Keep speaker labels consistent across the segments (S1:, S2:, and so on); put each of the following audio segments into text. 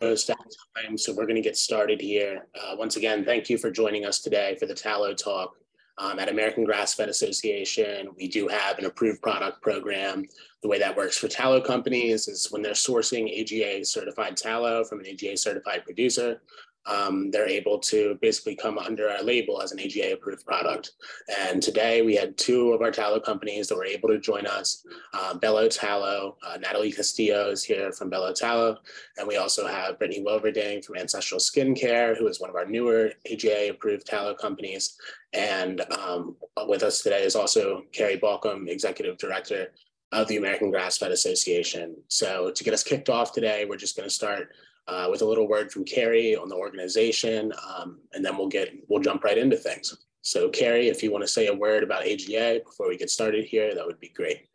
S1: time, so we're going to get started here. Uh, once again, thank you for joining us today for the Tallow Talk. Um, at American Grass Fed Association, we do have an approved product program. The way that works for tallow companies is when they're sourcing AGA certified tallow from an AGA certified producer, um, they're able to basically come under our label as an AGA approved product. And today we had two of our tallow companies that were able to join us. Uh, Bello Tallow, uh, Natalie Castillo is here from Bello Tallow. And we also have Brittney Wilverding from Ancestral Skincare, who is one of our newer AGA approved tallow companies. And um, with us today is also Carrie Balkcom, Executive Director of the American Grass Fed Association. So to get us kicked off today, we're just going to start uh, with a little word from Carrie on the organization, um, and then we'll get we'll jump right into things. So, Carrie, if you want to say a word about AGA before we get started here, that would be great.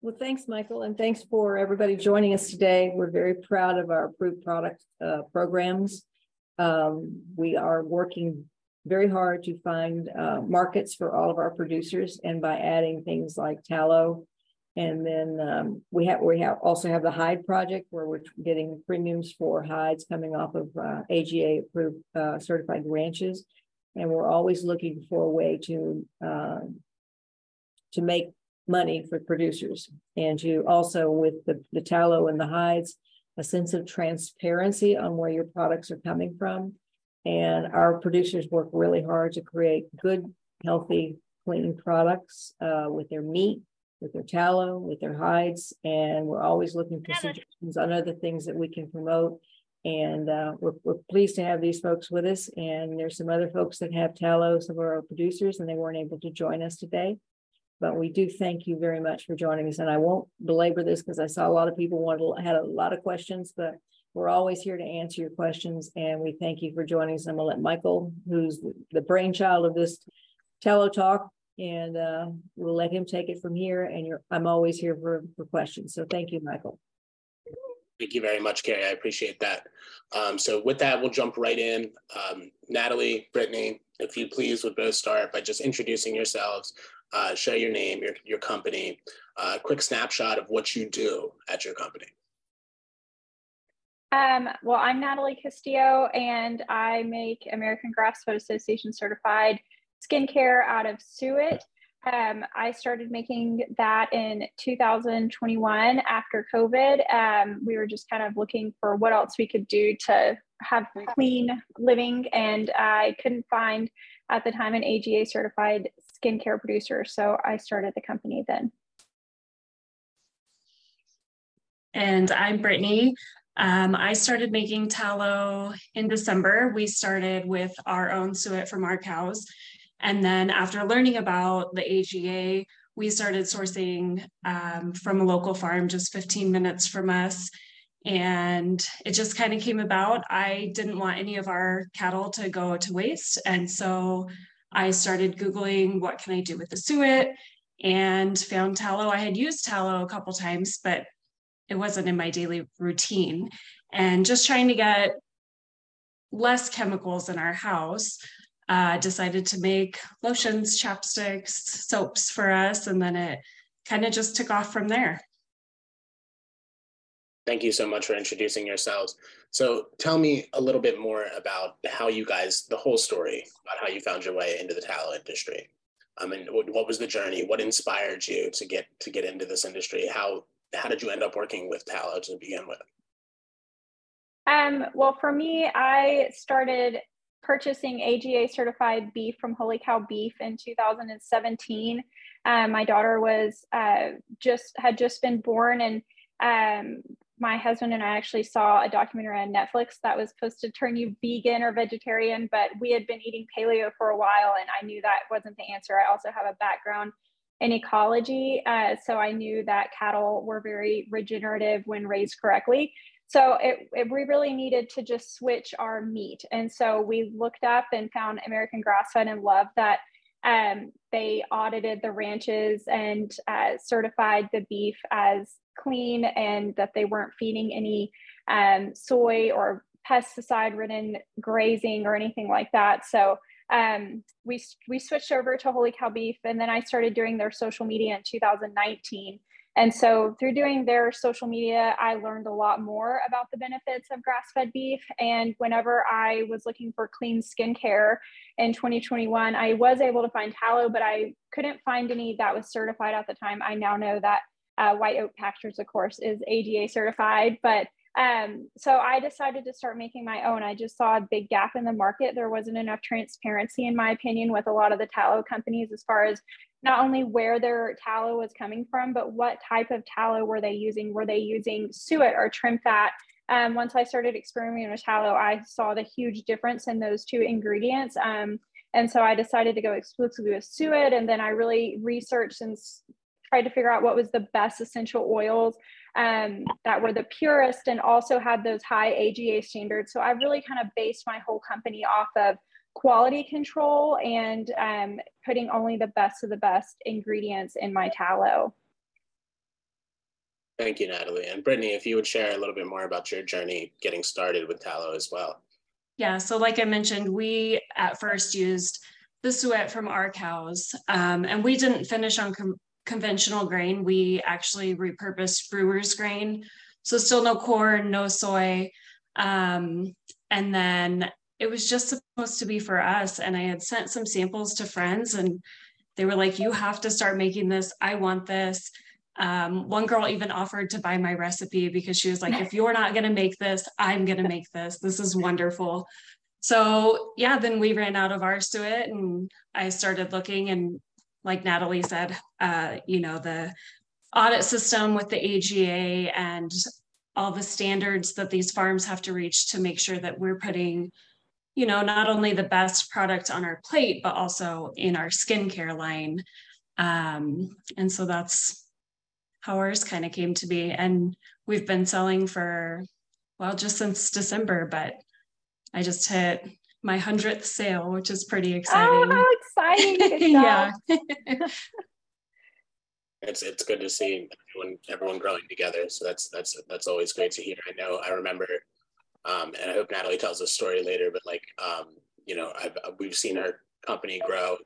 S2: Well, thanks, Michael, and thanks for everybody joining us today. We're very proud of our approved product uh, programs. Um, we are working very hard to find uh, markets for all of our producers, and by adding things like tallow and then um, we have we have also have the hide project where we're getting premiums for hides coming off of uh, AGA approved uh, certified ranches, and we're always looking for a way to uh, to make money for producers and to also with the, the tallow and the hides a sense of transparency on where your products are coming from. And our producers work really hard to create good healthy clean products uh, with their meat with their tallow, with their hides, and we're always looking for suggestions on other things that we can promote. And uh, we're, we're pleased to have these folks with us. And there's some other folks that have tallow, some of our producers, and they weren't able to join us today. But we do thank you very much for joining us. And I won't belabor this because I saw a lot of people wanted had a lot of questions, but we're always here to answer your questions. And we thank you for joining us. I'm gonna let Michael, who's the brainchild of this Tallow Talk, and uh, we'll let him take it from here. And you're, I'm always here for, for questions. So thank you, Michael.
S1: Thank you very much, Carrie. I appreciate that. Um, so with that, we'll jump right in. Um, Natalie, Brittney, if you please would both start by just introducing yourselves, uh, show your name, your, your company, a uh, quick snapshot of what you do at your company.
S3: Um, well, I'm Natalie Castillo, and I make American Grass Fed Association certified skincare out of Suet. Um, I started making that in 2021 after COVID. Um, we were just kind of looking for what else we could do to have clean living, and I couldn't find at the time an AGA certified skincare producer. So I started the company then.
S4: And I'm Brittany. Um, I started making tallow in December. We started with our own suet from our cows. And then after learning about the AGA, we started sourcing um, from a local farm just 15 minutes from us. And it just kind of came about. I didn't want any of our cattle to go to waste. And so I started Googling what can I do with the suet and found tallow. I had used tallow a couple times, but it wasn't in my daily routine. And just trying to get less chemicals in our house uh, decided to make lotions, chapsticks, soaps for us, and then it kind of just took off from there.
S1: Thank you so much for introducing yourselves. So tell me a little bit more about how you guys, the whole story about how you found your way into the tallow industry. I mean, what was the journey? What inspired you to get to get into this industry? How how did you end up working with tallow to begin with?
S3: Um, well, for me, I started purchasing AGA certified beef from Holy Cow Beef in 2017. Um, my daughter was uh, just had just been born, and um, my husband and I actually saw a documentary on Netflix that was supposed to turn you vegan or vegetarian, but we had been eating paleo for a while, and I knew that wasn't the answer. I also have a background in ecology, uh, so I knew that cattle were very regenerative when raised correctly. So it, it, we really needed to just switch our meat. And so we looked up and found American Grass Fed and loved that um, they audited the ranches and uh, certified the beef as clean and that they weren't feeding any um, soy or pesticide ridden grazing or anything like that. So um, we, we switched over to Holy Cow Beef and then I started doing their social media in 2019 And so through doing their social media, I learned a lot more about the benefits of grass fed beef. And whenever I was looking for clean skincare in 2021, I was able to find tallow, but I couldn't find any that was certified at the time. I now know that uh, White Oak Pastures, of course, is AGA certified, but um, so I decided to start making my own. I just saw a big gap in the market. There wasn't enough transparency, in my opinion, with a lot of the tallow companies as far as not only where their tallow was coming from, but what type of tallow were they using? Were they using suet or trim fat? Um, once I started experimenting with tallow, I saw the huge difference in those two ingredients. Um, and so I decided to go exclusively with suet. And then I really researched and tried to figure out what was the best essential oils um, that were the purest and also had those high AGA standards. So I really kind of based my whole company off of quality control and um, putting only the best of the best ingredients in my tallow.
S1: Thank you, Natalie. And Brittney, if you would share a little bit more about your journey getting started with tallow as well.
S4: Yeah, so like I mentioned, we at first used the suet from our cows, um, and we didn't finish on com- conventional grain. We actually repurposed brewer's grain. So still no corn, no soy. Um, and then it was just supposed to be for us. And I had sent some samples to friends and they were like, you have to start making this. I want this. Um, one girl even offered to buy my recipe because she was like, if you're not going to make this, I'm going to make this. This is wonderful. So, yeah, then we ran out of our suet and I started looking and like Natalie said, uh, you know, the audit system with the AGA and all the standards that these farms have to reach to make sure that we're putting, you know, not only the best product on our plate, but also in our skincare line. Um, and so that's how ours kind of came to be. And we've been selling for, well, just since December, but I just hit my hundredth sale, which is pretty exciting.
S3: Oh, how exciting! yeah.
S1: it's it's good to see everyone everyone growing together. So that's that's that's always great to hear. I know I remember, um, and I hope Natalie tells a story later. But like, um, you know, I've, we've seen our company grow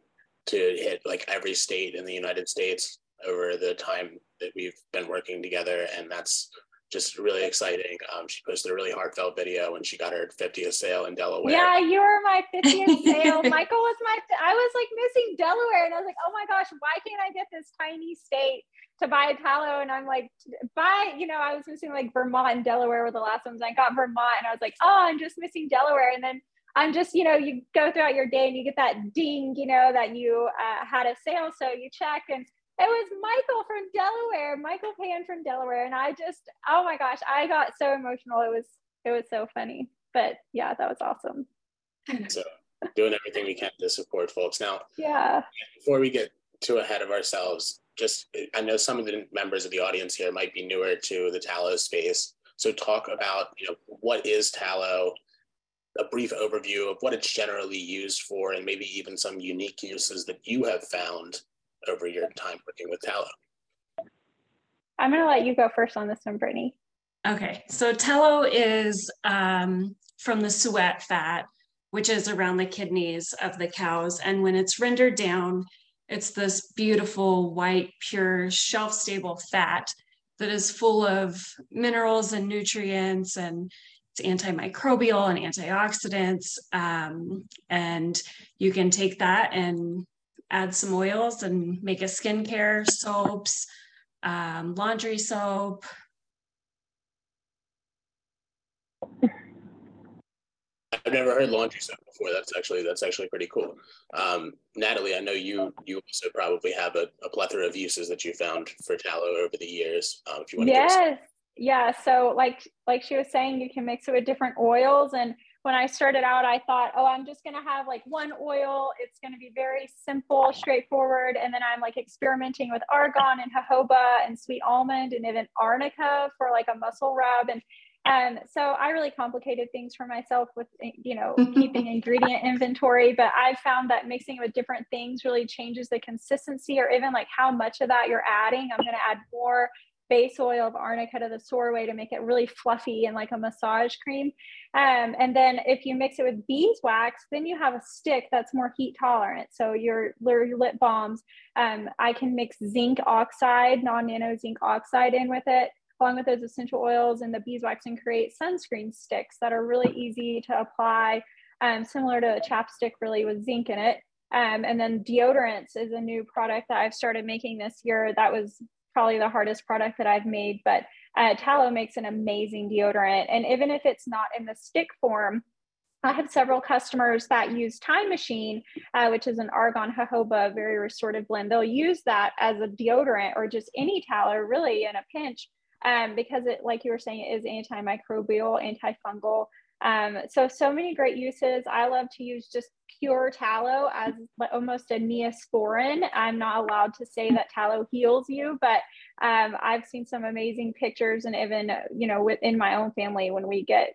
S1: to hit like every state in the United States over the time that we've been working together, and that's just really exciting. Um, she posted a really heartfelt video when she got her 50th sale in Delaware.
S3: Yeah, you were my 50th sale. Michael was my, I was like missing Delaware and I was like, oh my gosh, why can't I get this tiny state to buy a tallow? And I'm like, buy, you know, I was missing like Vermont and Delaware were the last ones. I got Vermont and I was like, oh, I'm just missing Delaware. And then I'm just, you know, you go throughout your day and you get that ding, you know, that you uh, had a sale. So you check and it was Michael from Delaware, Michael Pan from Delaware. And I just, oh my gosh, I got so emotional. It was, it was so funny. But yeah, that was awesome.
S1: So doing everything we can to support folks. Now,
S3: yeah.
S1: Before we get too ahead of ourselves, just I know some of the members of the audience here might be newer to the tallow space. So talk about, you know, what is tallow, a brief overview of what it's generally used for, and maybe even some unique uses that you have found over your time working with tallow?
S3: I'm going to let you go first on this one, Brittney.
S4: Okay, so tallow is um, from the suet fat, which is around the kidneys of the cows. And when it's rendered down, it's this beautiful, white, pure, shelf stable fat that is full of minerals and nutrients and it's antimicrobial and antioxidants. Um, and you can take that and add some oils and make a skincare soaps, um, laundry soap.
S1: I've never heard laundry soap before. That's actually that's actually pretty cool. Um, Natalie, I know you you also probably have a, a, plethora of uses that you found for tallow over the years. Um, if you want to
S3: yes, yeah. So like like she was saying, you can mix it with different oils and when I started out, I thought, oh, I'm just going to have like one oil. It's going to be very simple, straightforward. And then I'm like experimenting with argan and jojoba and sweet almond and even arnica for like a muscle rub. And um, so I really complicated things for myself with, you know, keeping ingredient inventory. But I found that mixing with different things really changes the consistency or even like how much of that you're adding. I'm going to add more base oil of arnica to the sorbate to make it really fluffy and like a massage cream. Um, and then if you mix it with beeswax, then you have a stick that's more heat tolerant. So your, your lip balms, um, I can mix zinc oxide, non-nano zinc oxide in with it along with those essential oils and the beeswax and create sunscreen sticks that are really easy to apply, um, similar to a chapstick really with zinc in it. Um, and then deodorants is a new product that I've started making this year. That was probably the hardest product that I've made, but uh, tallow makes an amazing deodorant. And even if it's not in the stick form, I have several customers that use Time Machine, uh, which is an argan jojoba, very restorative blend. They'll use that as a deodorant or just any tallow, really, in a pinch, um, because it, like you were saying, it is antimicrobial, antifungal. Um, so, so many great uses. I love to use just pure tallow as almost a neosporin. I'm not allowed to say that tallow heals you, but um, I've seen some amazing pictures and even, you know, within my own family when we get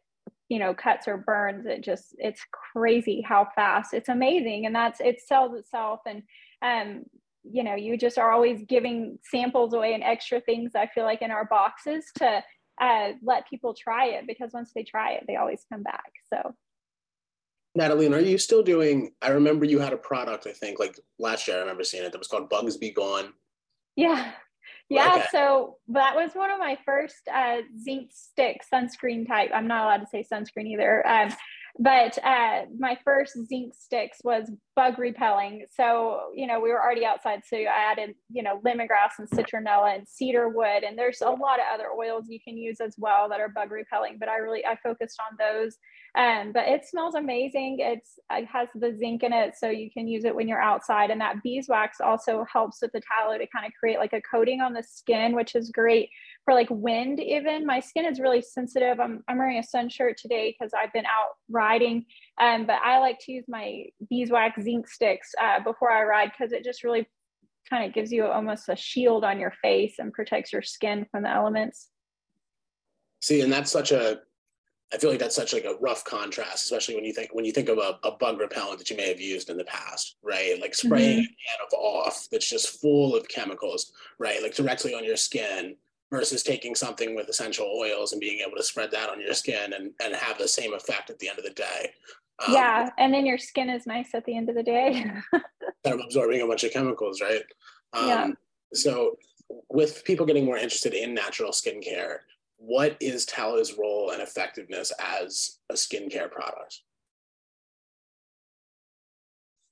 S3: you know cuts or burns it just it's crazy how fast it's amazing and that's it sells itself and um you know you just are always giving samples away and extra things i feel like in our boxes to uh, let people try it because once they try it they always come back so
S1: Natalie, are you still doing? I remember you had a product, I think, like last year. I remember seeing it that was called Bugs Be Gone.
S3: Yeah. Yeah. Okay. So that was one of my first uh, zinc stick sunscreen type. I'm not allowed to say sunscreen either. Um, but uh, my first zinc sticks was bug repelling. So, you know, we were already outside. So I added, you know, lemongrass and citronella and cedar wood. And there's a lot of other oils you can use as well that are bug repelling. But I really, I focused on those. Um, but it smells amazing. It's, it has the zinc in it. So you can use it when you're outside. And that beeswax also helps with the tallow to kind of create like a coating on the skin, which is great for like wind even my skin is really sensitive i'm, I'm wearing a sun shirt today because i've been out riding um, but i like to use my beeswax zinc sticks uh, before i ride because it just really kind of gives you almost a shield on your face and protects your skin from the elements
S1: see and that's such a I feel like that's such like a rough contrast, especially when you think when you think of a, a bug repellent that you may have used in the past, right? Like spraying mm-hmm. a can of off that's just full of chemicals, right? Like directly on your skin versus taking something with essential oils and being able to spread that on your skin and, and have the same effect at the end of the day.
S3: Um, yeah, and then your skin is nice at the end of the day.
S1: kind of absorbing a bunch of chemicals, right? Um, yeah. So, with people getting more interested in natural skincare, what is Tallow's role and effectiveness as a skincare product?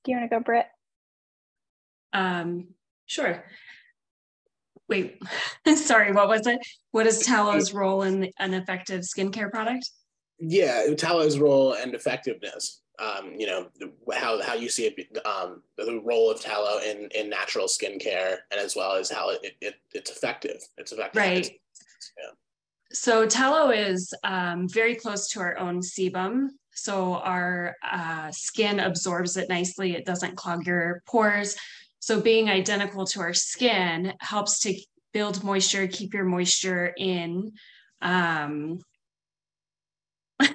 S3: Do you want to go, Britt?
S4: Um, sure wait, sorry, what was it? What is Tallow's role in an effective skincare product?
S1: Yeah, Tallow's role and effectiveness. Um, you know how how you see it, um, the role of tallow in in natural skincare, and as well as how it, it it's effective. It's effective.
S4: Right. yeah. So tallow is um, very close to our own sebum. So our uh, skin absorbs it nicely. It doesn't clog your pores. So being identical to our skin helps to build moisture, keep your moisture in. Um,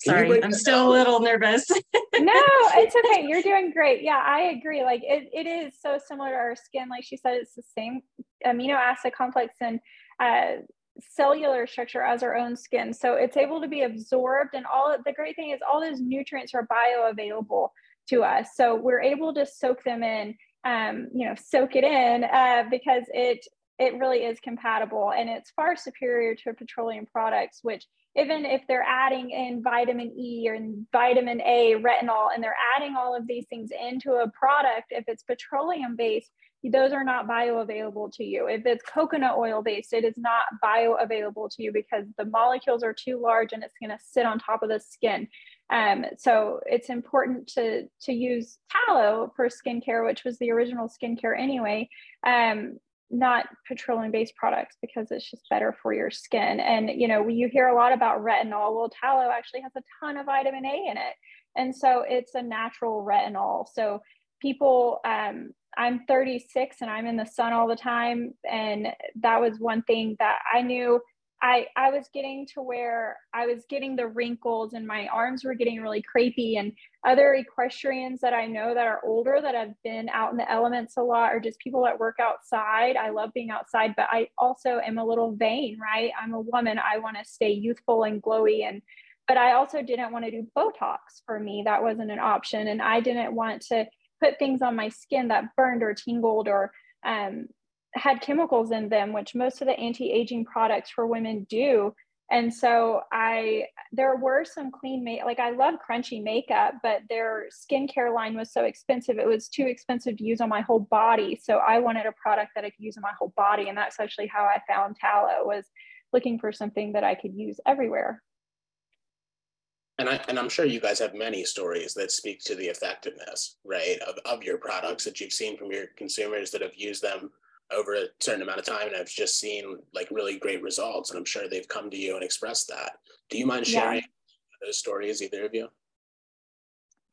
S4: sorry, I'm still a little nervous. no,
S3: it's okay. You're doing great. Yeah, I agree. Like it, it is so similar to our skin. Like she said, it's the same amino acid complex and uh, cellular structure as our own skin. So it's able to be absorbed. And all the great thing is all those nutrients are bioavailable to us. So we're able to soak them in um, you know, soak it in uh, because it it really is compatible and it's far superior to petroleum products, which even if they're adding in vitamin E or vitamin A, retinol, and they're adding all of these things into a product, if it's petroleum based, those are not bioavailable to you. If it's coconut oil based, it is not bioavailable to you because the molecules are too large and it's going to sit on top of the skin. Um, so it's important to to use tallow for skincare, which was the original skincare anyway, um, not petroleum based products because it's just better for your skin. And you know, you hear a lot about retinol. Well, tallow actually has a ton of vitamin A in it, and so it's a natural retinol. So people um, i'm 36 and i'm in the sun all the time and that was one thing that i knew I I was getting to where I was getting the wrinkles and my arms were getting really crepey and other equestrians that I know that are older that have been out in the elements a lot or just people that work outside. I love being outside, but I also am a little vain, right? I'm a woman. I want to stay youthful and glowy and but I also didn't want to do Botox for me. That wasn't an option. And I didn't want to put things on my skin that burned or tingled or um, had chemicals in them, which most of the anti-aging products for women do. And so I there were some clean make like I love crunchy makeup, but their skincare line was so expensive. It was too expensive to use on my whole body. So I wanted a product that I could use on my whole body. And that's actually how I found tallow was looking for something that I could use everywhere.
S1: And I and I'm sure you guys have many stories that speak to the effectiveness, right, of, of your products that you've seen from your consumers that have used them over a certain amount of time and I've just seen like really great results and I'm sure they've come to you and expressed that. Do you mind sharing yeah. those stories, either of you?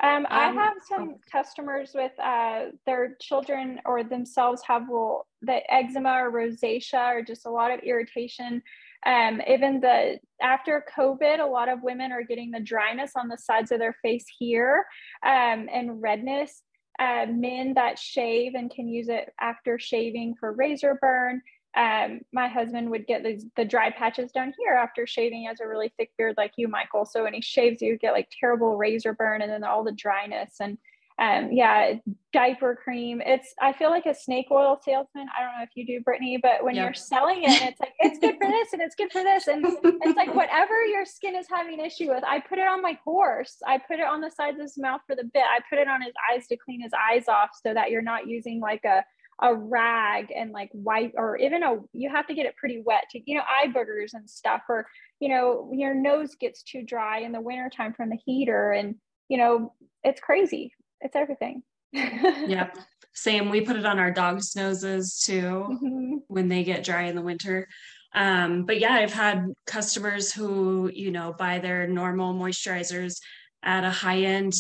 S3: Um, I have some oh. customers with uh, their children or themselves have well, the eczema or rosacea or just a lot of irritation. Um, even the after COVID, a lot of women are getting the dryness on the sides of their face here um, and redness uh, men that shave and can use it after shaving for razor burn. Um, my husband would get the, the dry patches down here after shaving. He has a really thick beard like you, Michael. So when he shaves, you get like terrible razor burn and then all the dryness. And um, yeah, diaper cream. It's I feel like a snake oil salesman. I don't know if you do, Brittney, but when yep. you're selling it, it's like it's good for this and it's good for this, and it's like whatever your skin is having issue with. I put it on my horse. I put it on the sides of his mouth for the bit. I put it on his eyes to clean his eyes off, so that you're not using like a a rag and like wipe or even a you have to get it pretty wet to you know eye boogers and stuff or you know your nose gets too dry in the wintertime from the heater and you know it's crazy it's everything.
S4: yep. Same. We put it on our dogs' noses too mm-hmm. when they get dry in the winter. Um, but yeah, I've had customers who, you know, buy their normal moisturizers at a high end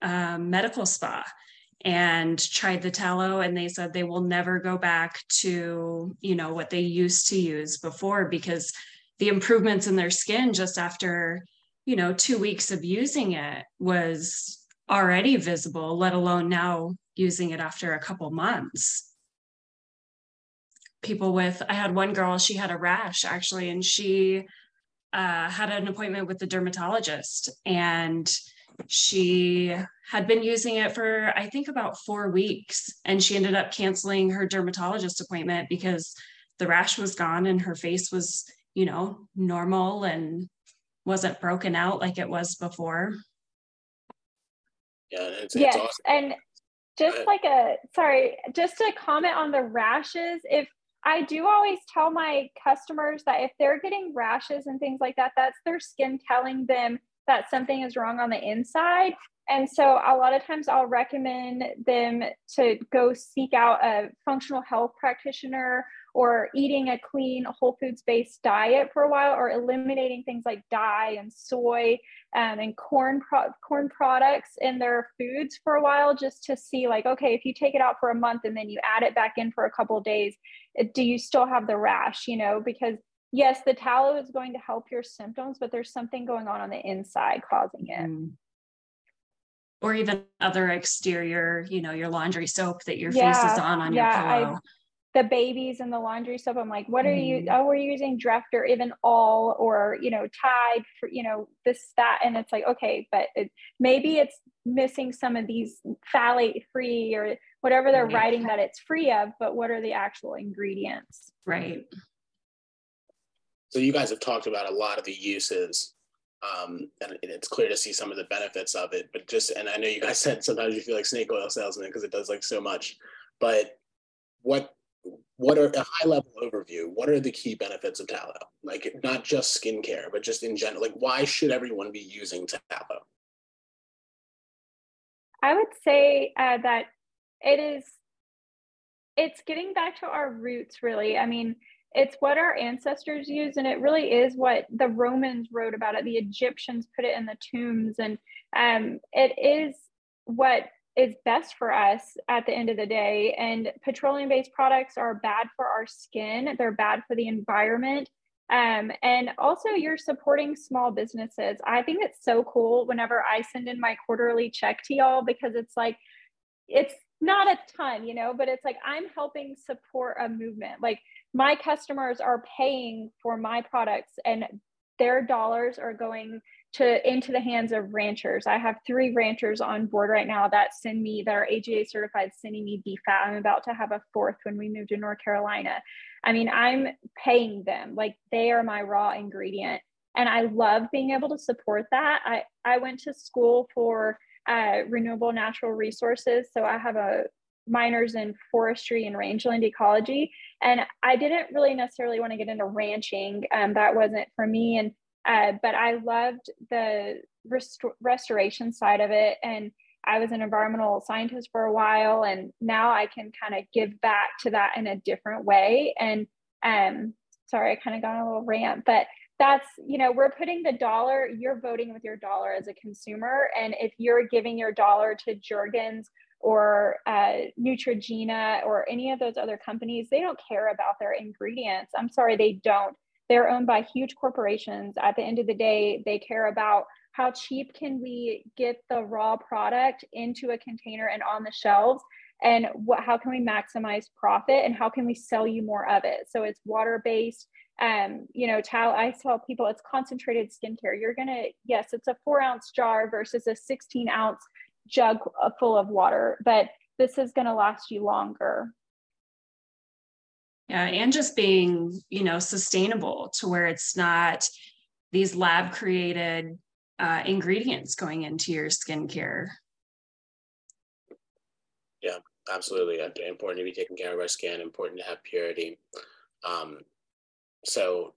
S4: um, medical spa and tried the tallow and they said they will never go back to you know what they used to use before because the improvements in their skin just after you know two weeks of using it was already visible, let alone now using it after a couple months. People with, I had one girl, she had a rash actually, and she uh, had an appointment with the dermatologist and she had been using it for i think about four weeks and she ended up canceling her dermatologist appointment because the rash was gone and her face was you know normal and wasn't broken out like it was before
S1: yeah, it's,
S3: yes, it's awesome. and just like a sorry, just to comment on the rashes. If I do always tell my customers that if they're getting rashes and things like that, that's their skin telling them that something is wrong on the inside. And so a lot of times I'll recommend them to go seek out a functional health practitioner or eating a clean whole foods based diet for a while or eliminating things like dye and soy um, and corn pro- corn products in their foods for a while just to see like okay if you take it out for a month and then you add it back in for a couple days do you still have the rash you know? Because yes the tallow is going to help your symptoms but there's something going on on the inside causing it. Mm
S4: or even other exterior, you know, your laundry soap that your yeah, face is on on yeah, your pillow. I,
S3: the babies and the laundry stuff i'm like what are you mm-hmm. oh we're using Dreft or even all or you know tide for you know this that and it's like okay but it, maybe it's missing some of these phthalate free or whatever they're right. writing that it's free of but what are the actual ingredients
S4: right
S1: so you guys have talked about a lot of the uses um, and it's clear to see some of the benefits of it but just and i know you guys said sometimes you feel like snake oil salesman because it does like so much but what what are a high level overview what are the key benefits of tallow? Like not just skincare but just in general like why should everyone be using tallow?
S3: I would say uh, that it is it's getting back to our roots really. I mean it's what our ancestors used and it really is what the romans wrote about it. The egyptians put it in the tombs and um, it is what is best for us at the end of the day. And petroleum based products are bad for our skin, they're bad for the environment. Um, and also, you're supporting small businesses. I think it's so cool whenever I send in my quarterly check to y'all because it's like, it's not a ton, you know, but it's like I'm helping support a movement. Like my customers are paying for my products and their dollars are going to into the hands of ranchers. I have three ranchers on board right now that send me that are AGA certified sending me beef fat. I'm about to have a fourth when we move to North Carolina. I mean, I'm paying them like they are my raw ingredient. And I love being able to support that. I, I went to school for uh, renewable natural resources. So I have a minors in forestry and rangeland ecology. And I didn't really necessarily want to get into ranching. Um, that wasn't for me. And uh, but I loved the rest- restoration side of it. And I was an environmental scientist for a while, and now I can kind of give back to that in a different way. And um, sorry, I kind of got a little rant, but that's you know we're putting the dollar you're voting with your dollar as a consumer and if you're giving your dollar to Jergens or uh, Neutrogena or any of those other companies they don't care about their ingredients i'm sorry they don't they're owned by huge corporations. At the end of the day they care about how cheap can we get the raw product into a container and on the shelves and what how can we maximize profit and how can we sell you more of it? So it's water based um you know tell i tell people it's concentrated skincare. You're gonna yes it's a four ounce jar versus a 16 ounce jug full of water but this is going to last you longer
S4: yeah and just being you know sustainable to where it's not these lab created uh, ingredients going into your skincare
S1: yeah absolutely important to be taking care of our skin important to have purity um, so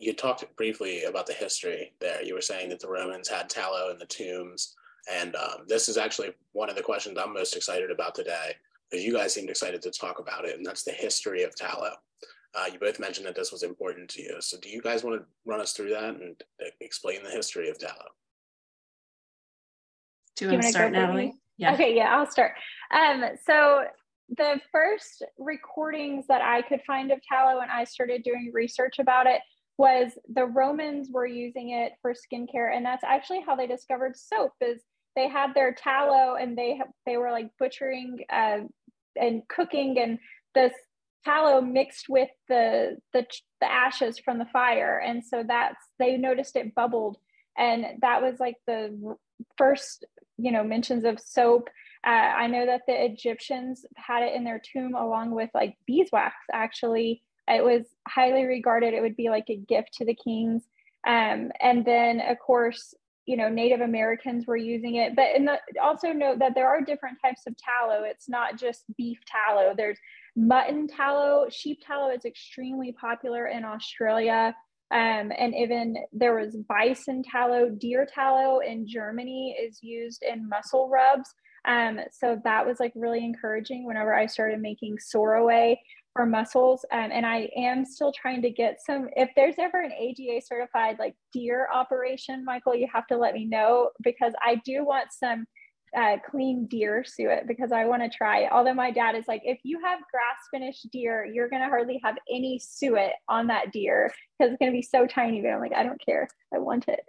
S1: you talked briefly about the history there. You were saying that the Romans had tallow in the tombs. And um, this is actually one of the questions I'm most excited about today, because you guys seemed excited to talk about it, and that's the history of tallow. Uh, you both mentioned that this was important to you. So, do you guys want to run us through that and explain the history of tallow?
S4: Do you, you want to start, Natalie?
S3: Yeah. Okay, yeah, I'll start. Um, so, the first recordings that I could find of tallow and I started doing research about it was the Romans were using it for skincare and that's actually how they discovered soap is they had their tallow and they they were like butchering uh, and cooking and this tallow mixed with the, the the ashes from the fire and so that's they noticed it bubbled and that was like the first you know mentions of soap uh, I know that the Egyptians had it in their tomb along with like beeswax, actually. It was highly regarded, it would be like a gift to the kings. Um, and then, of course, you know, Native Americans were using it. But the, also note that there are different types of tallow. It's not just beef tallow. There's mutton tallow. Sheep tallow is extremely popular in Australia. Um, and even there was bison tallow, deer tallow in Germany is used in muscle rubs. Um, so that was like really encouraging whenever I started making Soraway for muscles. Um, and I am still trying to get some, if there's ever an AGA certified like deer operation, Michael, you have to let me know because I do want some uh, clean deer suet because I want to try it. Although my dad is like, if you have grass finished deer, you're going to hardly have any suet on that deer because it's going to be so tiny. But I'm like, I don't care. I want it.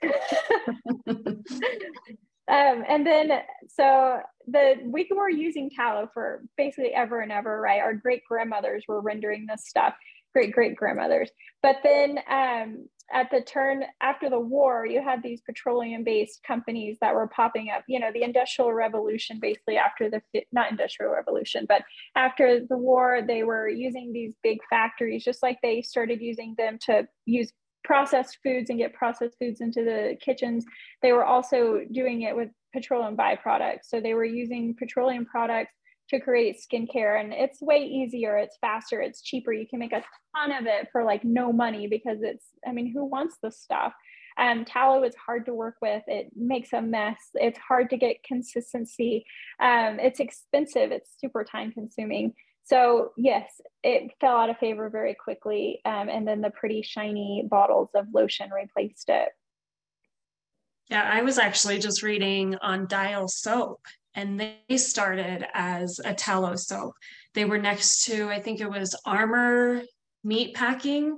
S3: Um, and then, so the we were using tallow for basically ever and ever, right? Our great grandmothers were rendering this stuff, great great grandmothers. But then, um, at the turn after the war, you had these petroleum based companies that were popping up. You know, the Industrial Revolution, basically after the not Industrial Revolution, but after the war, they were using these big factories, just like they started using them to use processed foods and get processed foods into the kitchens. They were also doing it with petroleum byproducts. So they were using petroleum products to create skincare and it's way easier, it's faster, it's cheaper. You can make a ton of it for like no money because it's, I mean, who wants this stuff? Um, tallow is hard to work with. It makes a mess. It's hard to get consistency. Um, it's expensive. It's super time consuming. So yes, it fell out of favor very quickly. Um, and then the pretty shiny bottles of lotion replaced it.
S4: Yeah, I was actually just reading on Dial Soap, and they started as a tallow soap. They were next to, I think it was Armour Meat Packing,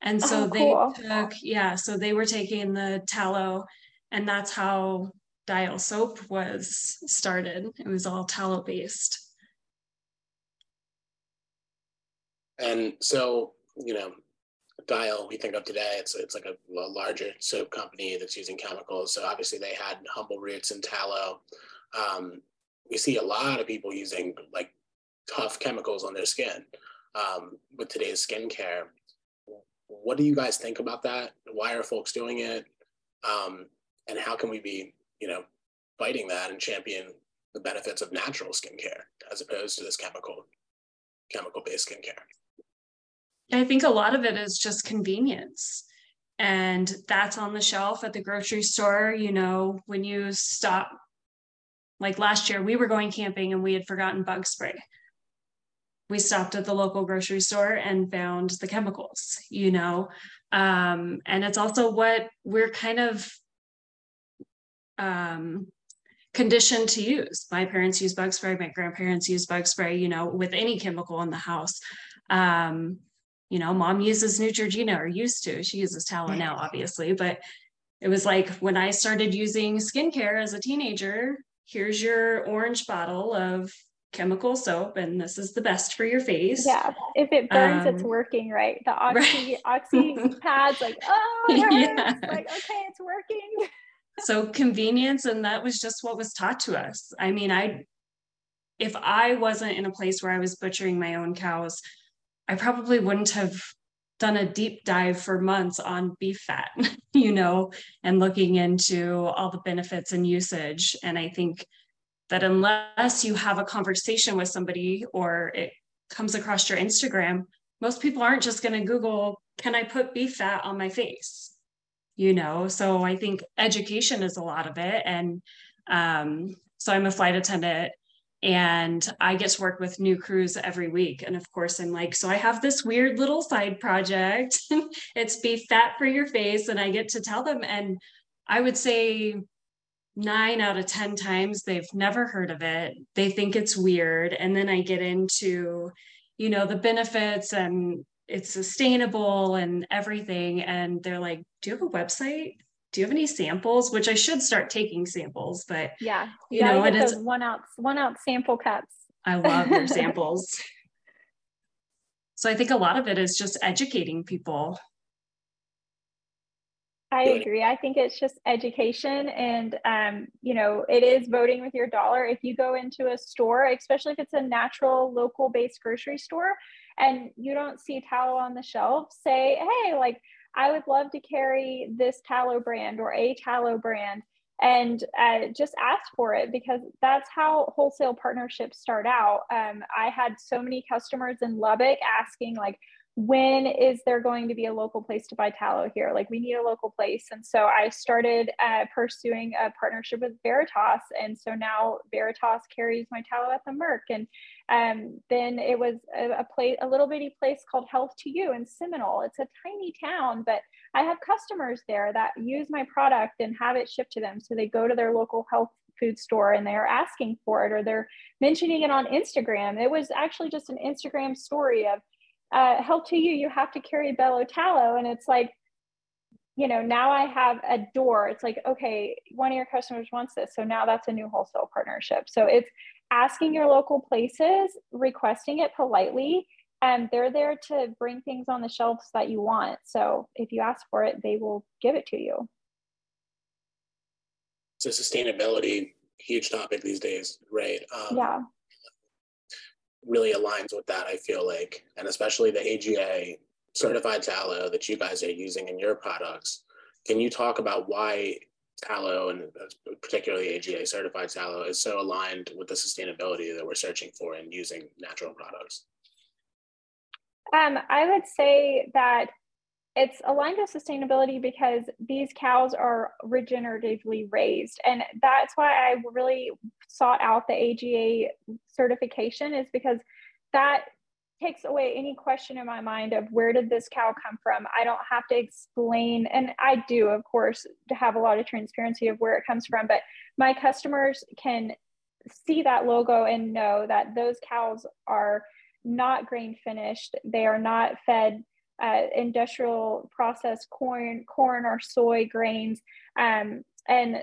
S4: And so
S3: Oh,
S4: they took, yeah, so they were taking the tallow, and that's how Dial soap was started. It was all tallow based.
S1: And so, you know, Dial, we think of today, it's it's like a, a larger soap company that's using chemicals. So obviously they had humble roots in tallow. Um, we see a lot of people using like tough chemicals on their skin um, with today's skincare. What do you guys think about that? Why are folks doing it? Um, and how can we be, you know, fighting that and champion the benefits of natural skincare as opposed to this chemical, chemical-based skincare?
S4: I think a lot of it is just convenience. And that's on the shelf at the grocery store. You know, when you stop, like last year, we were going camping and we had forgotten bug spray. We stopped at the local grocery store and found the chemicals, you know. Um, and it's also what we're kind of um, conditioned to use. My parents use bug spray, my grandparents use bug spray, you know, with any chemical in the house. Um, you know, mom uses Neutrogena or used to. She uses tallow now, obviously, but it was like when I started using skincare as a teenager, here's your orange bottle of chemical soap, and this is the best for your face.
S3: Yeah, if it burns, it's
S4: Um,
S3: working, right? The oxy
S4: right.
S3: oxy pads, like, oh.
S4: Yeah.
S3: Like, okay, it's working.
S4: so convenience and that was just what was taught to us i mean i if i wasn't in a place where i was butchering my own cows i probably wouldn't have done a deep dive for months on beef fat you know and looking into all the benefits and usage. And i think that unless you have a conversation with somebody or it comes across your instagram most people aren't just going to google can i put beef fat on my face? You know? So i think education is a lot of it. And um, so i'm a flight attendant and i get to work with new crews every week. And of course i'm like so i have this weird little side project. It's beef fat for your face. And i get to tell them. And i would say nine out of ten times they've never heard of it. They think it's weird. And then i get into you know the benefits and it's sustainable and everything. And they're like, Do you have a website? Do you have any samples? Which I should start taking samples, but
S3: Yeah,
S4: You know, and it's-
S3: one ounce one ounce sample cups.
S4: I love your samples. So I think a lot of it is just educating people.
S3: I agree. I think it's just education and um, you know, it is voting with your dollar. If you go into a store, especially if it's a natural local based grocery store and you don't see tallow on the shelf, say, "Hey, like I would love to carry this tallow brand or a tallow brand." And uh, just ask for it because that's how wholesale partnerships start out. Um, I had so many customers in Lubbock asking, like, when is there going to be a local place to buy tallow here? Like, we need a local place. And so I started uh, pursuing a partnership with Veritas. And so now Veritas carries my tallow at the Merc. And um, then it was a, a place, a little bitty place called Health to You in Seminole. It's a tiny town, but I have customers there that use my product and have it shipped to them. So they go to their local health food store and they're asking for it or they're mentioning it on Instagram. It was actually just an Instagram story of uh, Health to You, you have to carry Bello Tallow. And it's like, you know, now I have a door. It's like, okay, one of your customers wants this. So now that's a new wholesale partnership. So it's asking your local places, requesting it politely, and they're there to bring things on the shelves that you want. So if you ask for it, they will give it to you.
S1: So sustainability, huge topic these days, right? Um,
S3: Yeah.
S1: Really aligns with that, I feel like, and especially the AGA certified tallow that you guys are using in your products. Can you talk about why tallow and particularly AGA certified tallow is so aligned with the sustainability that we're searching for in using natural products?
S3: Um, I would say that it's aligned with sustainability because these cows are regeneratively raised. And that's why I really sought out the AGA certification, is because that takes away any question in my mind of where did this cow come from. I don't have to explain, and I do, of course, to have a lot of transparency of where it comes from, but my customers can see that logo and know that those cows are not grain finished. They are not fed uh, industrial processed corn, corn or soy grains. Um, and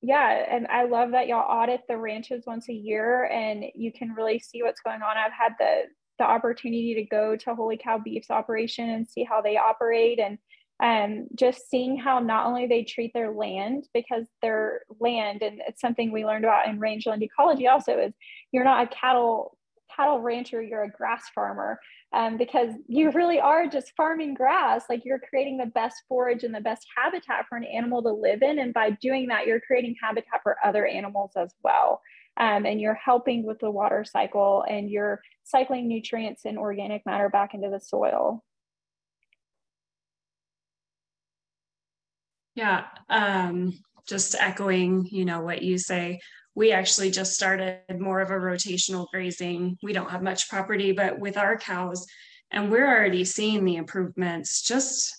S3: yeah, and I love that y'all audit the ranches once a year and you can really see what's going on. I've had the the opportunity to go to Holy Cow Beef's operation and see how they operate and um, just seeing how not only they treat their land because their land and it's something we learned about in rangeland ecology also is you're not a cattle cattle rancher you're a grass farmer um, because you really are just farming grass like you're creating the best forage and the best habitat for an animal to live in and by doing that you're creating habitat for other animals as well um, and you're helping with the water cycle and you're cycling nutrients and organic matter back into the soil
S4: Yeah, um, just echoing, you know, what you say. We actually just started more of a rotational grazing. We don't have much property, but with our cows, and we're already seeing the improvements just,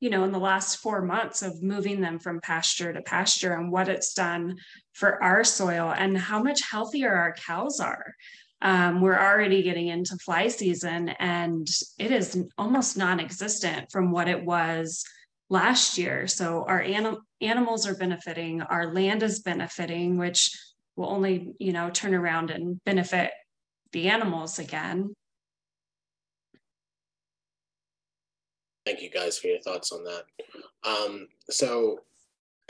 S4: you know, in the last four months of moving them from pasture to pasture and what it's done for our soil and how much healthier our cows are. Um, we're already getting into fly season and it is almost non existent from what it was last year. So our anim- animals are benefiting, our land is benefiting, which will only, you know, turn around and benefit the animals again.
S1: Thank you guys for your thoughts on that. Um, so,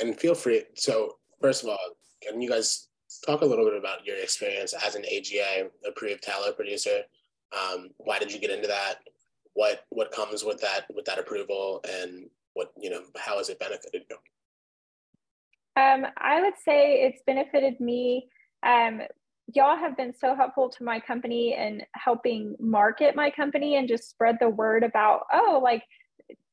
S1: and feel free. So, first of all, can you guys talk a little bit about your experience as an AGA approved tallow producer? Um, why did you get into that? What what comes with that with that approval, and what you know how has it benefited you
S3: um, i would say it's benefited me um, y'all have been so helpful to my company and helping market my company and just spread the word about oh like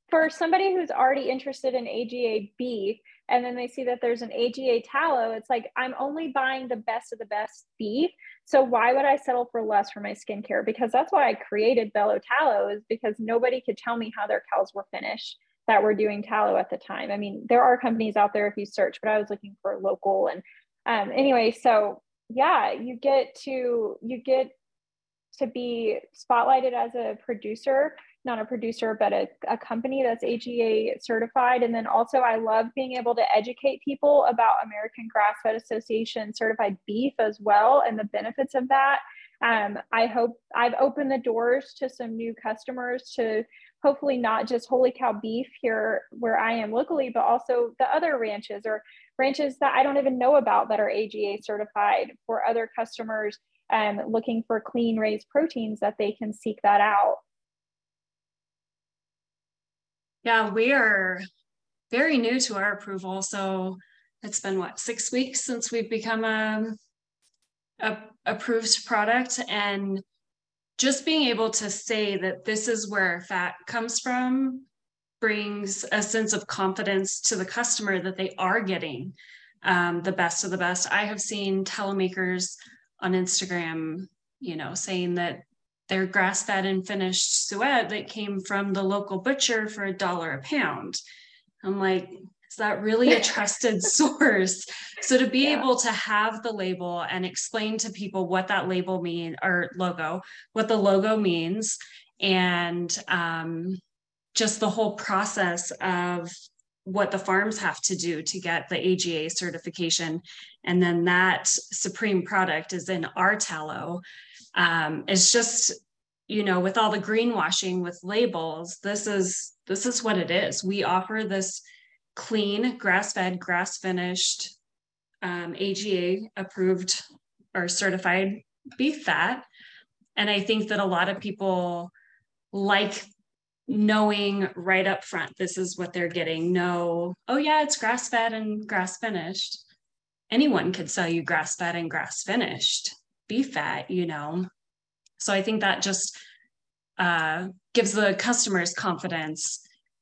S3: for somebody who's already interested in AGA beef and then they see that there's an AGA tallow, it's like I'm only buying the best of the best beef. So why would I settle for less for my skincare? Because that's why I created Bello Tallow is because nobody could tell me how their cows were finished that were doing tallow at the time. I mean, there are companies out there if you search, but I was looking for local and um, anyway, so yeah, you get to you get to be spotlighted as a producer, not a producer, but a, a company that's AGA certified. And then also I love being able to educate people about American Grass Fed Association certified beef as well and the benefits of that. Um, I hope I've opened the doors to some new customers to hopefully not just Holy Cow Beef here where I am locally, but also the other ranches or ranches that I don't even know about that are AGA certified for other customers um, looking for clean raised proteins that they can seek that out.
S4: Yeah, we are very new to our approval. So it's been what, six weeks since we've become a, a approved product. And just being able to say that this is where fat comes from brings a sense of confidence to the customer that they are getting um, the best of the best. I have seen tallow makers on Instagram, you know, saying that their grass fed and finished suet that came from the local butcher for a dollar a pound. I'm like, that really a trusted source? So to be yeah. able to have the label and explain to people what that label mean or logo, what the logo means, and um, just the whole process of what the farms have to do to get the AGA certification, and then that supreme product is in our tallow. Um, it's just you know with all the greenwashing with labels this is this is what it is we offer this clean, grass fed, grass finished, um, AGA approved or certified beef fat. And I think that a lot of people like knowing right up front this is what they're getting. No, oh yeah, it's grass fed and grass finished. Anyone could sell you grass fed and grass finished beef fat, you know. So I think that just uh, gives the customers confidence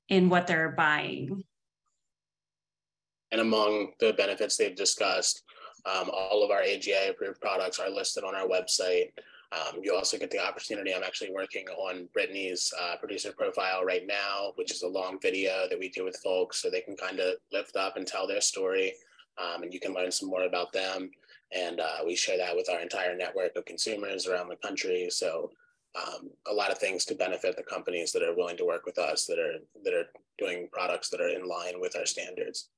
S4: in what they're buying.
S1: And among the benefits they've discussed, um, all of our AGA approved products are listed on our website. Um, you also get the opportunity. I'm actually working on Brittney's uh, producer profile right now, which is a long video that we do with folks so they can kind of lift up and tell their story. Um, and you can learn some more about them. And uh, we share that with our entire network of consumers around the country. So um, a lot of things to benefit the companies that are willing to work with us that are that are doing products that are in line with our standards.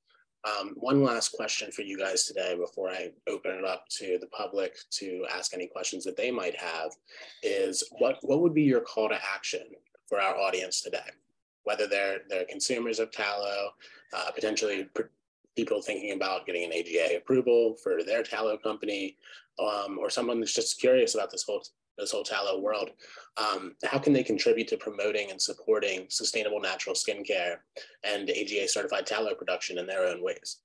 S1: Um, one last question for you guys today before I open it up to the public to ask any questions that they might have is what, what would be your call to action for our audience today? Whether they're, they're consumers of tallow, uh, potentially people thinking about getting an AGA approval for their tallow company, um, or someone that's just curious about this whole this whole tallow world. Um, how can they contribute to promoting and supporting sustainable natural skincare and AGA certified tallow production in their own ways?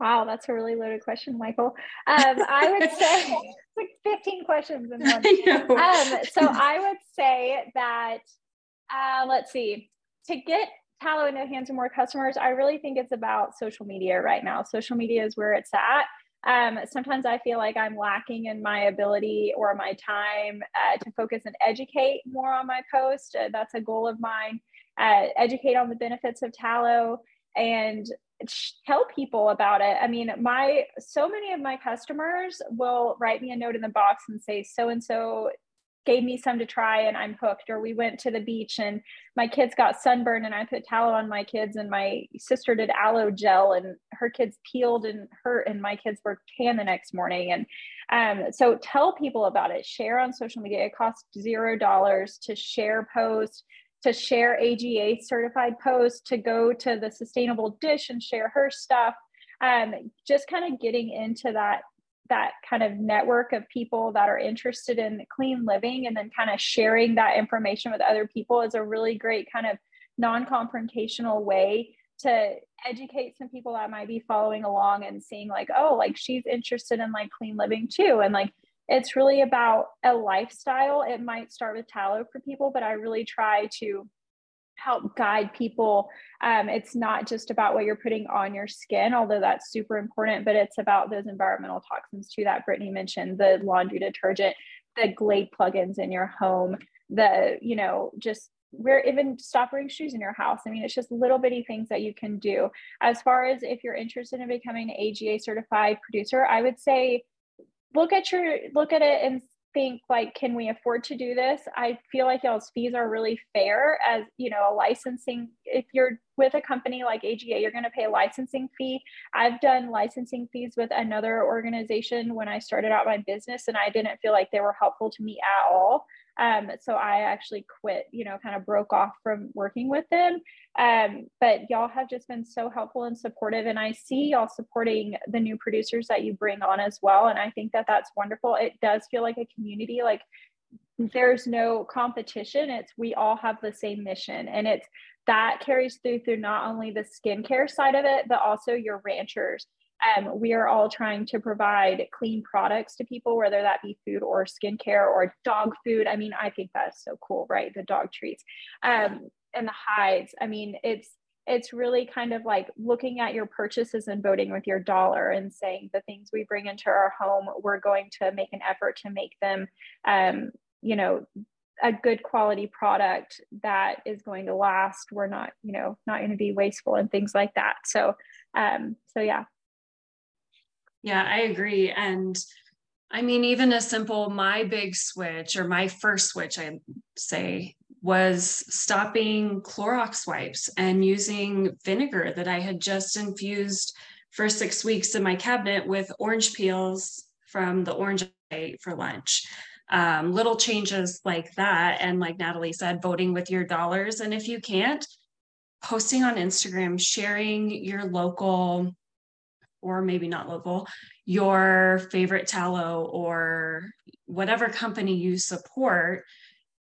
S3: Wow, that's a really loaded question, Michael. Um, I would say like 15 questions in one. Um, so I would say that, uh, let's see, to get tallow into the hands of more customers, I really think it's about social media right now. Social media is where it's at. Um, sometimes I feel like I'm lacking in my ability or my time uh, to focus and educate more on my post. Uh, that's a goal of mine. Uh, educate on the benefits of tallow and tell people about it. I mean, my so many of my customers will write me a note in the box and say, so and so gave me some to try and I'm hooked. Or we went to the beach and my kids got sunburned and I put tallow on my kids and my sister did aloe gel and her kids peeled and hurt and my kids were tan the next morning. And um, so tell people about it. Share on social media. It costs zero dollars to share post, to share AGA certified post, to go to the sustainable dish and share her stuff. Um, just kind of getting into that that kind of network of people that are interested in clean living and then kind of sharing that information with other people is a really great kind of non-confrontational way to educate some people that might be following along and seeing like oh like she's interested in like clean living too. And like it's really about a lifestyle. It might start with tallow for people but i really try to help guide people. Um, it's not just about what you're putting on your skin, although that's super important, but it's about those environmental toxins too that Brittney mentioned, the laundry detergent, the Glade plugins in your home, the, you know, just we're even stop wearing shoes in your house. I mean, it's just little bitty things that you can do. As far as if you're interested in becoming an AGA certified producer, I would say look at your look at it and think like can we afford to do this? I feel like y'all's fees are really fair as you know a licensing if you're with a company like aga you're going to pay a licensing fee. I've done licensing fees with another organization when i started out my business and i didn't feel like they were helpful to me at all um, so I actually quit, you know, kind of broke off from working with them. Um, but y'all have just been so helpful and supportive. And I see y'all supporting the new producers that you bring on as well. And I think that that's wonderful. It does feel like a community. Like there's no competition. It's we all have the same mission. And it's that carries through through not only the skincare side of it, but also your ranchers um, we are all trying to provide clean products to people, whether that be food or skincare or dog food. I mean, I think that's so cool, right? The dog treats um, and the hides. I mean, it's it's really kind of like looking at your purchases and voting with your dollar and saying the things we bring into our home, we're going to make an effort to make them, um, you know, a good quality product that is going to last. We're not, you know, not going to be wasteful and things like that. So, um, so yeah,
S4: yeah, I agree. And I mean, even a simple my big switch or my first switch, I say, was stopping Clorox wipes and using vinegar that I had just infused for six weeks in my cabinet with orange peels from the orange for lunch. Um, little changes like that. And like Natalie said, voting with your dollars. And if you can't, posting on Instagram, sharing your local or maybe not local, your favorite tallow or whatever company you support,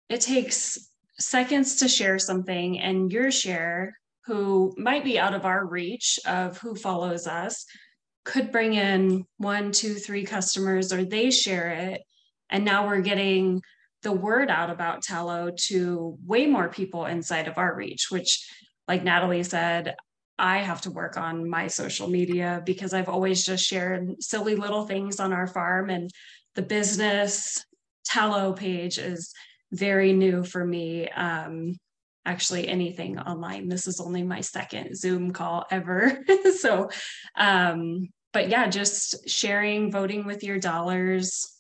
S4: it takes seconds to share something and your share who might be out of our reach of who follows us could bring in one two three customers or they share it. And now we're getting the word out about tallow to way more people inside of our reach which like natalie said I have to work on my social media because I've always just shared silly little things on our farm and the business tallow page is very new for me. Um, actually anything online. This is only my second Zoom call ever. so, um, but yeah, just sharing, voting with your dollars,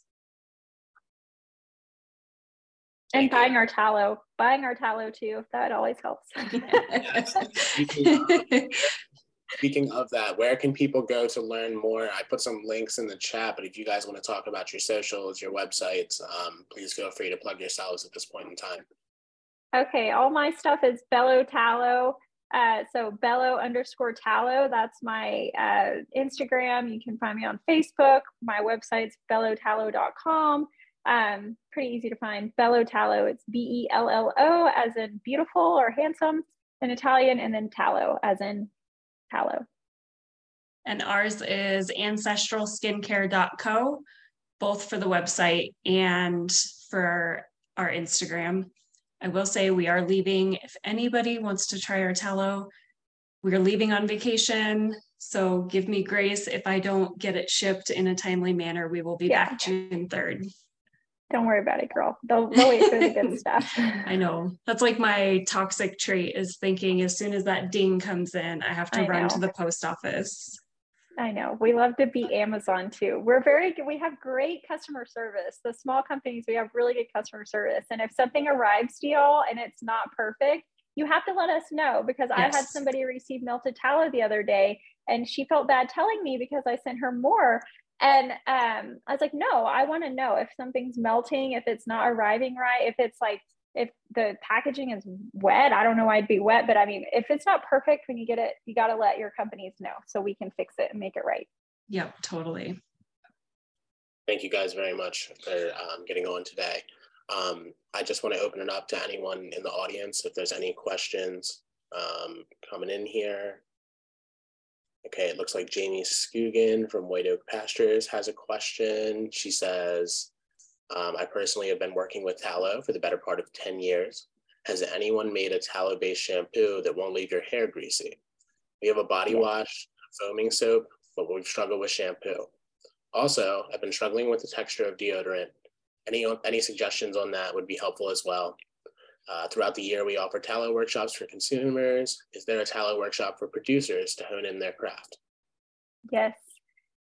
S3: and buying our tallow, buying our tallow too. That always helps.
S1: Speaking of that, where can people go to learn more? I put some links in the chat, but if you guys want to talk about your socials, your websites, um, please feel free to plug yourselves at this point in time.
S3: Okay, all my stuff is Bello Tallow. Uh, so Bello underscore Tallow, that's my uh, Instagram. You can find me on Facebook. My website's bellotallow.com. Um, pretty easy to find. Bello Tallow, it's B E L L O as in beautiful or handsome in Italian, and then tallow as in tallow.
S4: And ours is ancestralskincare.co, both for the website and for our Instagram. I will say we are leaving. If anybody wants to try our tallow, we're leaving on vacation. So give me grace if I don't get it shipped in a timely manner. We will be yeah. back June 3rd.
S3: Don't worry about it, girl. They'll, they'll wait for the good stuff.
S4: I know. That's like my toxic trait is thinking as soon as that ding comes in, I have to I run know. to the post office.
S3: I know. We love to beat Amazon too. We're very good. We have great customer service. The small companies, we have really good customer service. And if something arrives to y'all and it's not perfect, you have to let us know because yes. I had somebody receive melted tallow the other day and she felt bad telling me because I sent her more. And um, I was like, no, I want to know if something's melting, if it's not arriving right, if it's like, if the packaging is wet, I don't know why it'd be wet, but I mean, if it's not perfect when you get it, you got to let your companies know so we can fix it and make it right.
S4: Yep, totally.
S1: Thank you guys very much for um, getting on today. Um, I just want to open it up to anyone in the audience if there's any questions um, coming in here. Okay, it looks like Jamie Scugan from White Oak Pastures has a question. She says, um, I personally have been working with tallow for the better part of 10 years. Has anyone made a tallow based shampoo that won't leave your hair greasy? We have a body wash, foaming soap, but we've struggled with shampoo. Also, I've been struggling with the texture of deodorant. Any, any suggestions on that would be helpful as well. Uh, throughout the year, we offer tallow workshops for consumers. Is there a tallow workshop for producers to hone in their craft?
S3: Yes.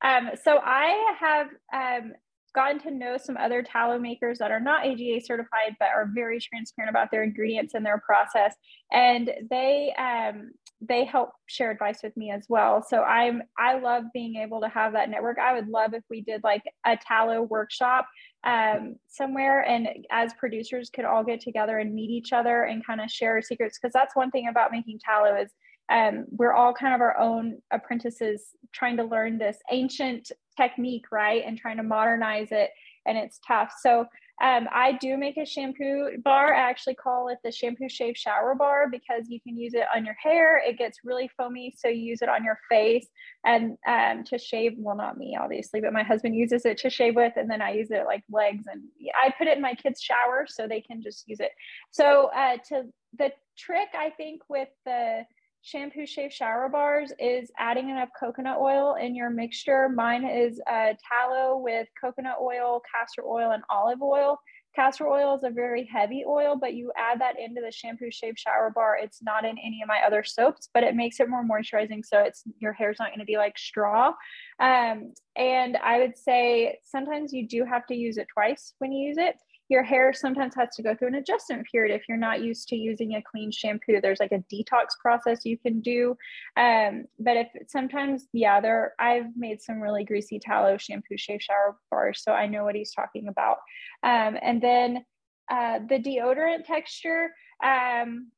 S3: Um, so I have um, gotten to know some other tallow makers that are not AGA certified, but are very transparent about their ingredients and their process. And they um, they help share advice with me as well. So I'm I love being able to have that network. I would love if we did like a tallow workshop um, somewhere and as producers could all get together and meet each other and kind of share secrets because that's one thing about making tallow is um, we're all kind of our own apprentices trying to learn this ancient technique right and trying to modernize it and it's tough so um, I do make a shampoo bar. I actually call it the shampoo shave shower bar because you can use it on your hair. It gets really foamy, so you use it on your face and um, to shave. Well, not me, obviously, but my husband uses it to shave with, and then I use it like legs. And I put it in my kids' shower so they can just use it. So uh, to the trick, I think with the shampoo shave shower bars is adding enough coconut oil in your mixture. Mine is uh, tallow with coconut oil, castor oil, and olive oil. Castor oil is a very heavy oil, but you add that into the shampoo shave shower bar. It's not in any of my other soaps, but it makes it more moisturizing. So it's your hair's not going to be like straw. Um, and I would say sometimes you do have to use it twice when you use it your hair sometimes has to go through an adjustment period if you're not used to using a clean shampoo. There's like a detox process you can do. Um, but if sometimes yeah there i've made some really greasy tallow shampoo shave shower bars so i know what he's talking about. Um, and then uh, the deodorant texture um,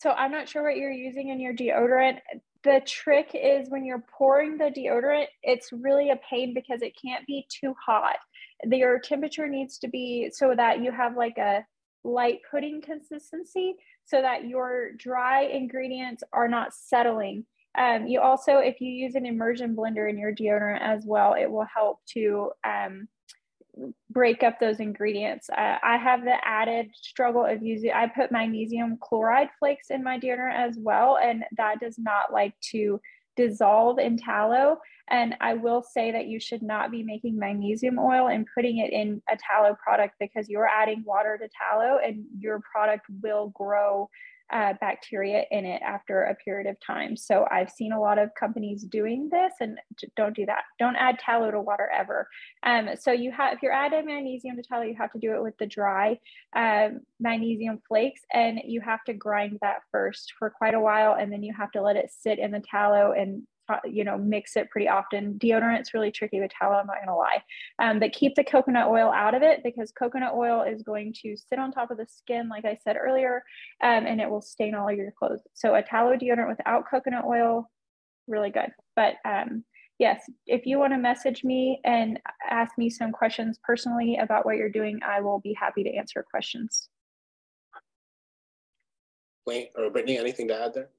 S3: so i'm not sure what you're using in your deodorant. The trick is when you're pouring the deodorant it's really a pain because it can't be too hot your temperature needs to be so that you have like a light pudding consistency so that your dry ingredients are not settling. Um, you also, if you use an immersion blender in your deodorant as well, it will help to um, break up those ingredients. Uh, I have the added struggle of using, I put magnesium chloride flakes in my deodorant as well, and that does not like to dissolve in tallow. And I will say that you should not be making magnesium oil and putting it in a tallow product because you're adding water to tallow and your product will grow uh, bacteria in it after a period of time. So I've seen a lot of companies doing this and don't do that. Don't add tallow to water ever. Um, so you have, if you're adding magnesium to tallow, you have to do it with the dry um, magnesium flakes and you have to grind that first for quite a while. And then you have to let it sit in the tallow and you know, mix it pretty often. Deodorant's really tricky with tallow, I'm not gonna lie. Um, but keep the coconut oil out of it because coconut oil is going to sit on top of the skin, like I said earlier, um, and it will stain all your clothes. So a tallow deodorant without coconut oil, really good. But um, yes, if you wanna message me and ask me some questions personally about what you're doing, I will be happy to answer questions.
S1: Wait, or Brittney, anything to add there?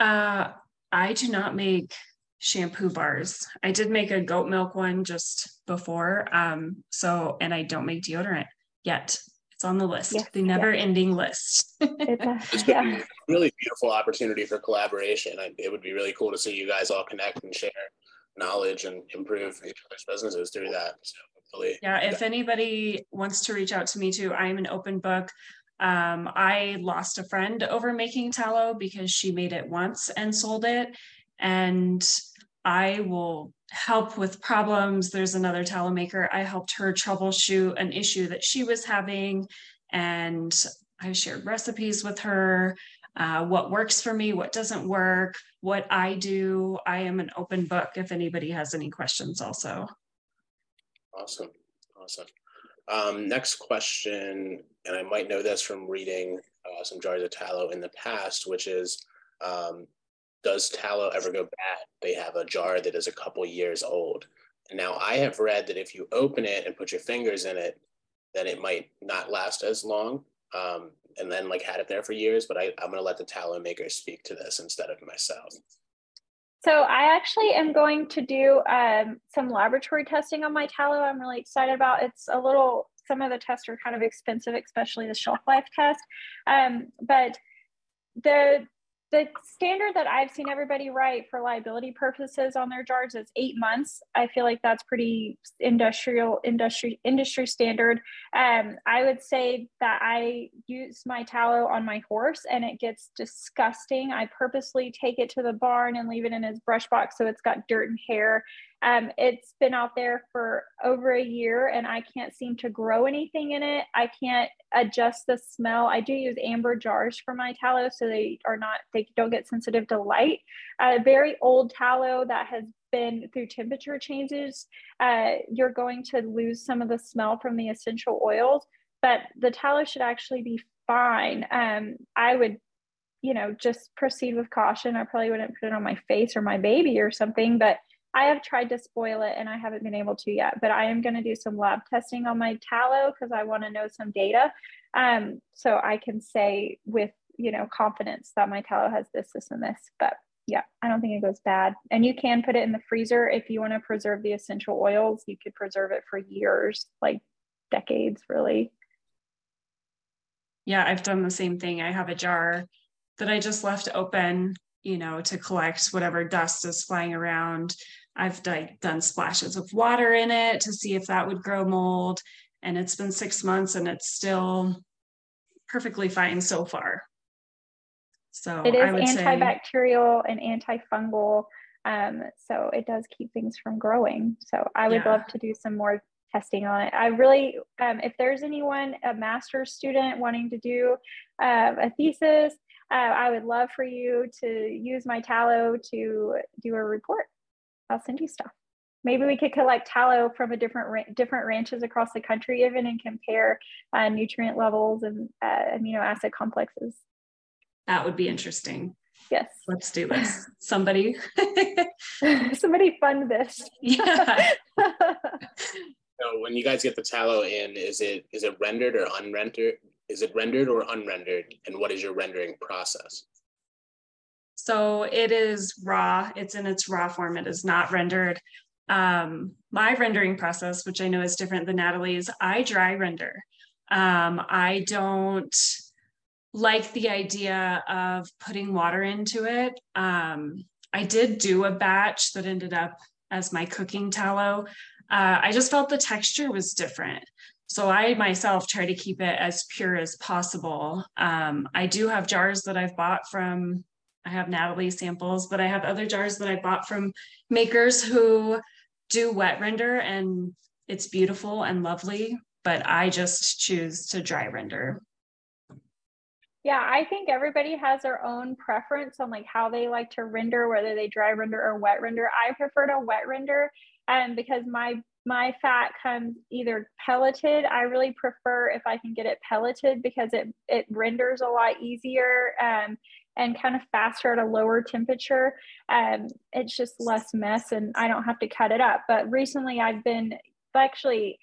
S4: Uh, I do not make shampoo bars. I did make a goat milk one just before. Um, so, and I don't make deodorant yet. It's on the list, yes, the never yes. ending list.
S1: it's a yeah. really beautiful opportunity for collaboration. I, it would be really cool to see you guys all connect and share knowledge and improve each other's businesses through that. So hopefully.
S4: Yeah. If anybody wants to reach out to me too, I am an open book. Um, I lost a friend over making tallow because she made it once and sold it. And I will help with problems. There's another tallow maker. I helped her troubleshoot an issue that she was having. And I shared recipes with her, uh, what works for me, what doesn't work, what I do. I am an open book if anybody has any questions, also.
S1: Awesome. Awesome. Um, next question, and I might know this from reading uh, some jars of tallow in the past, which is um, Does tallow ever go bad? They have a jar that is a couple years old. Now I have read that if you open it and put your fingers in it, then it might not last as long. Um, and then like had it there for years, but I, I'm to let the tallow maker speak to this instead of myself.
S3: So I actually am going to do um, some laboratory testing on my tallow. I'm really excited about. It's a little. Some of the tests are kind of expensive, especially the shelf life test. Um, but the the standard that I've seen everybody write for liability purposes on their jars is eight months. I feel like that's pretty industrial industry industry standard. Um, I would say that I use my tallow on my horse and it gets disgusting. I purposely take it to the barn and leave it in his brush box so it's got dirt and hair um, it's been out there for over a year and I can't seem to grow anything in it. I can't adjust the smell. I do use amber jars for my tallow so they are not, they don't get sensitive to light. A uh, very old tallow that has been through temperature changes, uh, you're going to lose some of the smell from the essential oils, but the tallow should actually be fine. Um, I would you know, just proceed with caution. I probably wouldn't put it on my face or my baby or something, but I have tried to spoil it and I haven't been able to yet, but I am going to do some lab testing on my tallow because I want to know some data. Um, so I can say with, you know, confidence that my tallow has this, this, and this. But yeah, I don't think it goes bad. And you can put it in the freezer if you want to preserve the essential oils. You could preserve it for years, like decades, really.
S4: Yeah, I've done the same thing. I have a jar that I just left open you know, to collect whatever dust is flying around. I've done splashes of water in it to see if that would grow mold. And it's been six months and it's still perfectly fine so far.
S3: So it is antibacterial say, and antifungal. Um, so it does keep things from growing. So I would yeah. love to do some more testing on it. I really, um, if there's anyone, a master's student wanting to do uh, a thesis, uh, I would love for you to use my tallow to do a report. I'll send you stuff. Maybe we could collect tallow from a different ra- different ranches across the country, even and compare uh, nutrient levels and uh, amino acid complexes.
S4: That would be interesting.
S3: Yes.
S4: Let's do this. Somebody.
S3: Somebody fund this.
S4: Yeah.
S1: so when you guys get the tallow in, is it is it rendered or unrendered is it rendered or unrendered? And what is your rendering process?
S4: So it is raw. It's in its raw form. It is not rendered. Um, my rendering process, which I know is different than Natalie's, I dry render. Um, I don't like the idea of putting water into it. Um, I did do a batch that ended up as my cooking tallow. Uh, I just felt the texture was different. so I myself try to keep it as pure as possible. Um, I do have jars that I've bought from, I have Natalie samples, but I have other jars that I bought from makers who do wet render and it's beautiful and lovely, but I just choose to dry render.
S3: Yeah, I think everybody has their own preference on like how they like to render, whether they dry render or wet render. I prefer to wet render um, because my my fat comes either pelleted. I really prefer if I can get it pelleted because it it renders a lot easier um, and kind of faster at a lower temperature. Um, it's just less mess and I don't have to cut it up. But recently I've been actually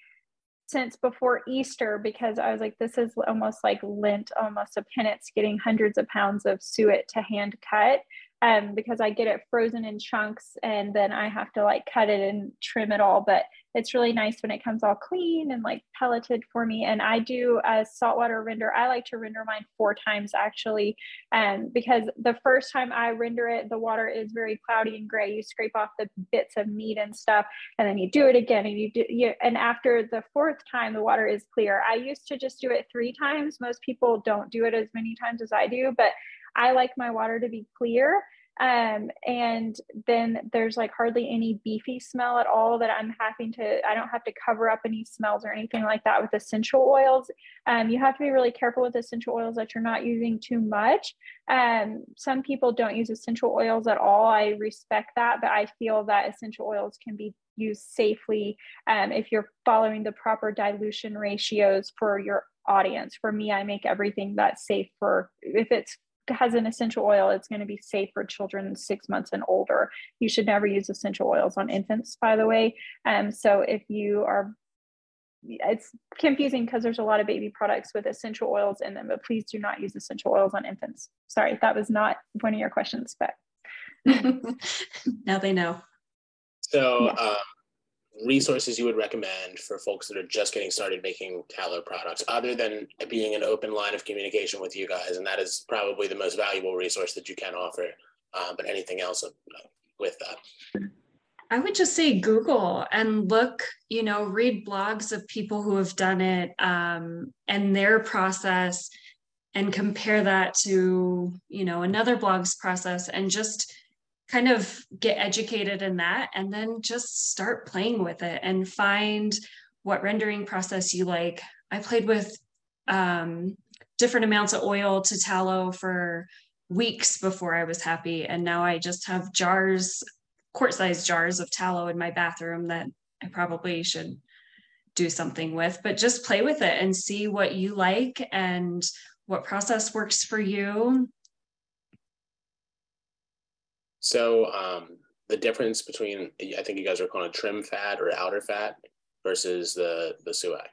S3: since before Easter because I was like, this is almost like Lent, almost a penance, getting hundreds of pounds of suet to hand cut um, because I get it frozen in chunks and then I have to like cut it and trim it all. But it's really nice when it comes all clean and like pelleted for me. And I do a saltwater render. I like to render mine four times actually, um, because the first time I render it, the water is very cloudy and gray. You scrape off the bits of meat and stuff, and then you do it again, and you do. You, and after the fourth time, the water is clear. I used to just do it three times. Most people don't do it as many times as I do, but I like my water to be clear. Um, and then there's like hardly any beefy smell at all that I'm having to, I don't have to cover up any smells or anything like that with essential oils. Um, you have to be really careful with essential oils that you're not using too much. Um, some people don't use essential oils at all. I respect that, but I feel that essential oils can be used safely um, if you're following the proper dilution ratios for your audience. For me, I make everything that's safe for if it's has an essential oil, it's going to be safe for children six months and older. You should never use essential oils on infants, by the way. Um, so if you are, it's confusing because there's a lot of baby products with essential oils in them, but please do not use essential oils on infants. Sorry, that was not one of your questions, but.
S4: now they know.
S1: So, yeah. um, resources you would recommend for folks that are just getting started making tallow products other than being an open line of communication with you guys and that is probably the most valuable resource that you can offer uh, but anything else with that?
S4: I would just say google and look you know read blogs of people who have done it um, and their process and compare that to you know another blog's process and just kind of get educated in that and then just start playing with it and find what rendering process you like. I played with um, different amounts of oil to tallow for weeks before I was happy. And now I just have jars, quart sized jars of tallow in my bathroom that I probably should do something with, but just play with it and see what you like and what process works for you
S1: so um, the difference between I think you guys are calling it trim fat or outer fat versus the the suet.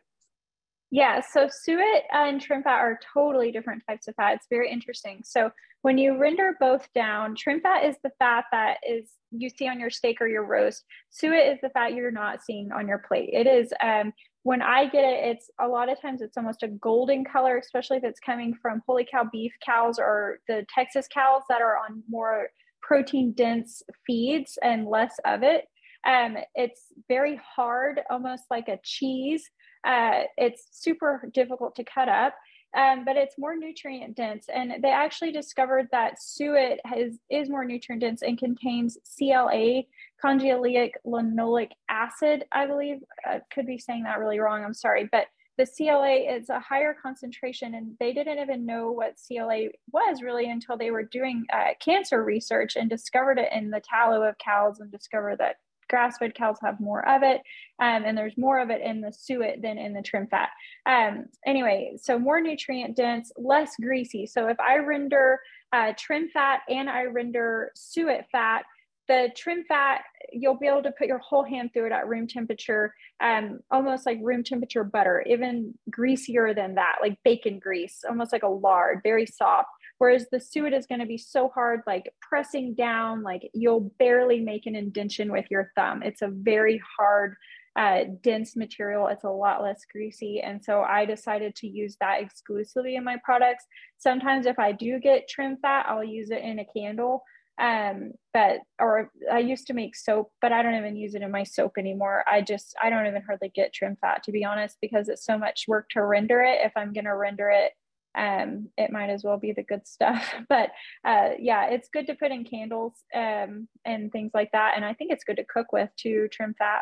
S3: Yeah, so suet and trim fat are totally different types of fat. It's very interesting. So when you render both down, trim fat is the fat that is you see on your steak or your roast. Suet is the fat you're not seeing on your plate. It is um, when I get it, it's a lot of times it's almost a golden color, especially if it's coming from holy cow beef cows or the Texas cows that are on more protein dense feeds and less of it. Um, it's very hard, almost like a cheese. Uh, it's super difficult to cut up, um, but it's more nutrient dense. And they actually discovered that suet has, is more nutrient dense and contains CLA, conjugaleic linoleic acid, I believe. I could be saying that really wrong. I'm sorry, but the CLA is a higher concentration, and they didn't even know what CLA was really until they were doing uh, cancer research and discovered it in the tallow of cows and discovered that grass fed cows have more of it. Um, and there's more of it in the suet than in the trim fat. Um, anyway, so more nutrient dense, less greasy. So if I render uh, trim fat and I render suet fat, the trim fat, you'll be able to put your whole hand through it at room temperature, um, almost like room temperature butter, even greasier than that, like bacon grease, almost like a lard, very soft. Whereas the suet is going to be so hard, like pressing down, like you'll barely make an indention with your thumb. It's a very hard, uh, dense material. It's a lot less greasy. And so I decided to use that exclusively in my products. Sometimes if I do get trim fat, I'll use it in a candle Um, but or I used to make soap, but I don't even use it in my soap anymore. I just I don't even hardly get trim fat to be honest because it's so much work to render it. If I'm gonna render it, um, it might as well be the good stuff. But uh, yeah, it's good to put in candles um, and things like that. And I think it's good to cook with to trim fat.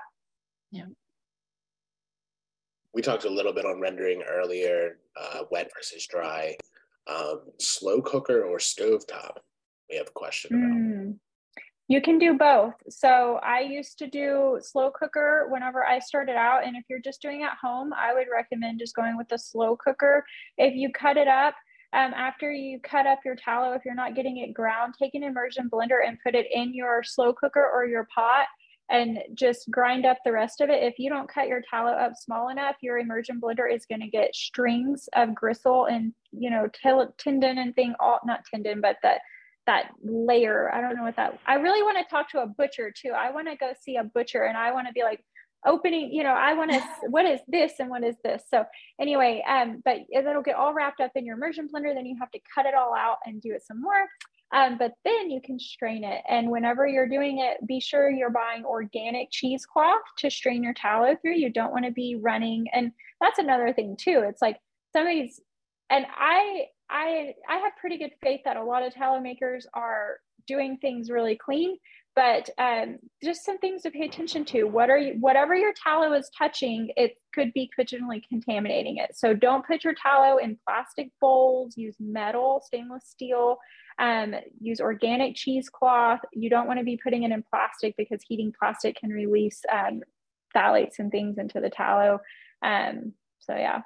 S4: Yeah.
S1: We talked a little bit on rendering earlier, uh, wet versus dry. Um, slow cooker or stove top? We have a question about.
S3: Mm. You can do both. So I used to do slow cooker whenever I started out. And if you're just doing at home, I would recommend just going with the slow cooker. If you cut it up, um, after you cut up your tallow, if you're not getting it ground, take an immersion blender and put it in your slow cooker or your pot and just grind up the rest of it. If you don't cut your tallow up small enough, your immersion blender is going to get strings of gristle and, you know, tendon and thing, all not tendon, but the that layer. I don't know what that. I really want to talk to a butcher too. I want to go see a butcher and I want to be like opening. You know, I want to. what is this and what is this? So anyway, um, but it'll get all wrapped up in your immersion blender. Then you have to cut it all out and do it some more. Um, but then you can strain it. And whenever you're doing it, be sure you're buying organic cheesecloth to strain your tallow through. You don't want to be running. And that's another thing too. It's like some of these, and I I I have pretty good faith that a lot of tallow makers are doing things really clean, but um, just some things to pay attention to. What are you, whatever your tallow is touching, it could be potentially contaminating it. So don't put your tallow in plastic bowls. Use metal, stainless steel. Um, use organic cheesecloth. You don't want to be putting it in plastic because heating plastic can release um, phthalates and things into the tallow. Um, so yeah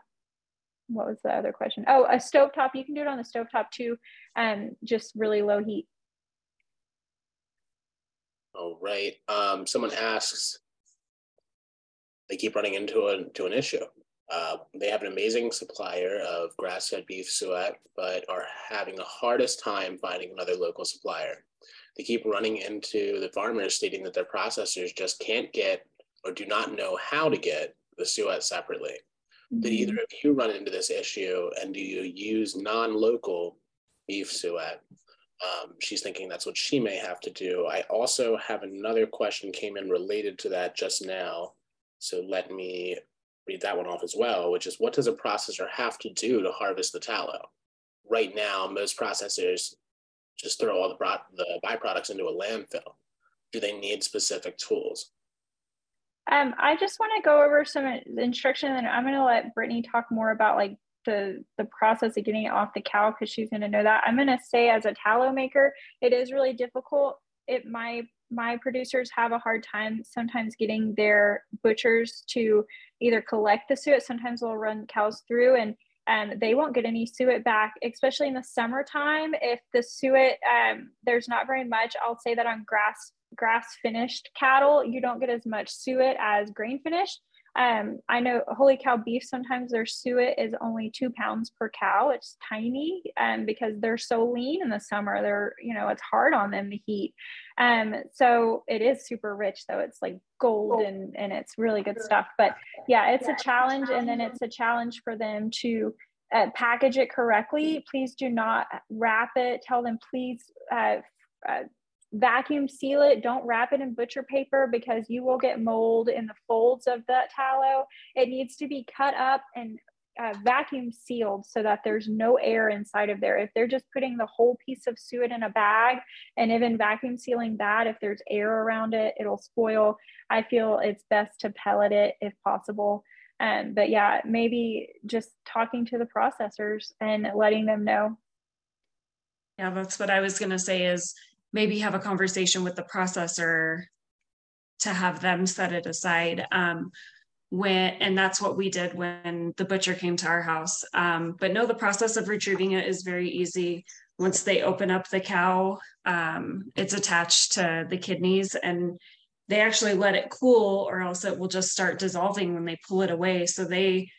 S3: what was the other question? Oh, a stovetop. You can do it on the stovetop too, um, just really low heat.
S1: All right. Um, someone asks, they keep running into a, to an issue. Uh, they have an amazing supplier of grass-fed beef suet, but are having the hardest time finding another local supplier. They keep running into the farmers stating that their processors just can't get or do not know how to get the suet separately. Did either mm-hmm. of you run into this issue and do you use non-local beef suet? Um, she's thinking that's what she may have to do. I also have another question came in related to that just now. So let me read that one off as well, which is what does a processor have to do to harvest the tallow? Right now, most processors just throw all the, the byproducts into a landfill. Do they need specific tools?
S3: Um, I just want to go over some instruction, and I'm going to let Brittney talk more about like the the process of getting it off the cow because she's going to know that. I'm going to say as a tallow maker, it is really difficult. It my my producers have a hard time sometimes getting their butchers to either collect the suet. Sometimes they'll run cows through and um, they won't get any suet back, especially in the summertime. If the suet, um, there's not very much, I'll say that on grass grass finished cattle, you don't get as much suet as grain finished. Um, I know holy cow beef, sometimes their suet is only two pounds per cow. It's tiny um, because they're so lean in the summer. They're, you know, it's hard on them to heat. Um, so it is super rich though. It's like gold and, and it's really good stuff. But yeah, it's a challenge. And then it's a challenge for them to uh, package it correctly. Please do not wrap it. Tell them, please uh, uh, vacuum seal it. Don't wrap it in butcher paper because you will get mold in the folds of that tallow. It needs to be cut up and uh, vacuum sealed so that there's no air inside of there. If they're just putting the whole piece of suet in a bag and even vacuum sealing that, if there's air around it, it'll spoil. I feel it's best to pellet it if possible. Um, but yeah, maybe just talking to the processors and letting them know.
S4: Yeah, that's what I was going to say is maybe have a conversation with the processor to have them set it aside. Um, when and that's what we did when the butcher came to our house. Um, but no, the process of retrieving it is very easy. Once they open up the cow, um, it's attached to the kidneys and they actually let it cool or else it will just start dissolving when they pull it away. So they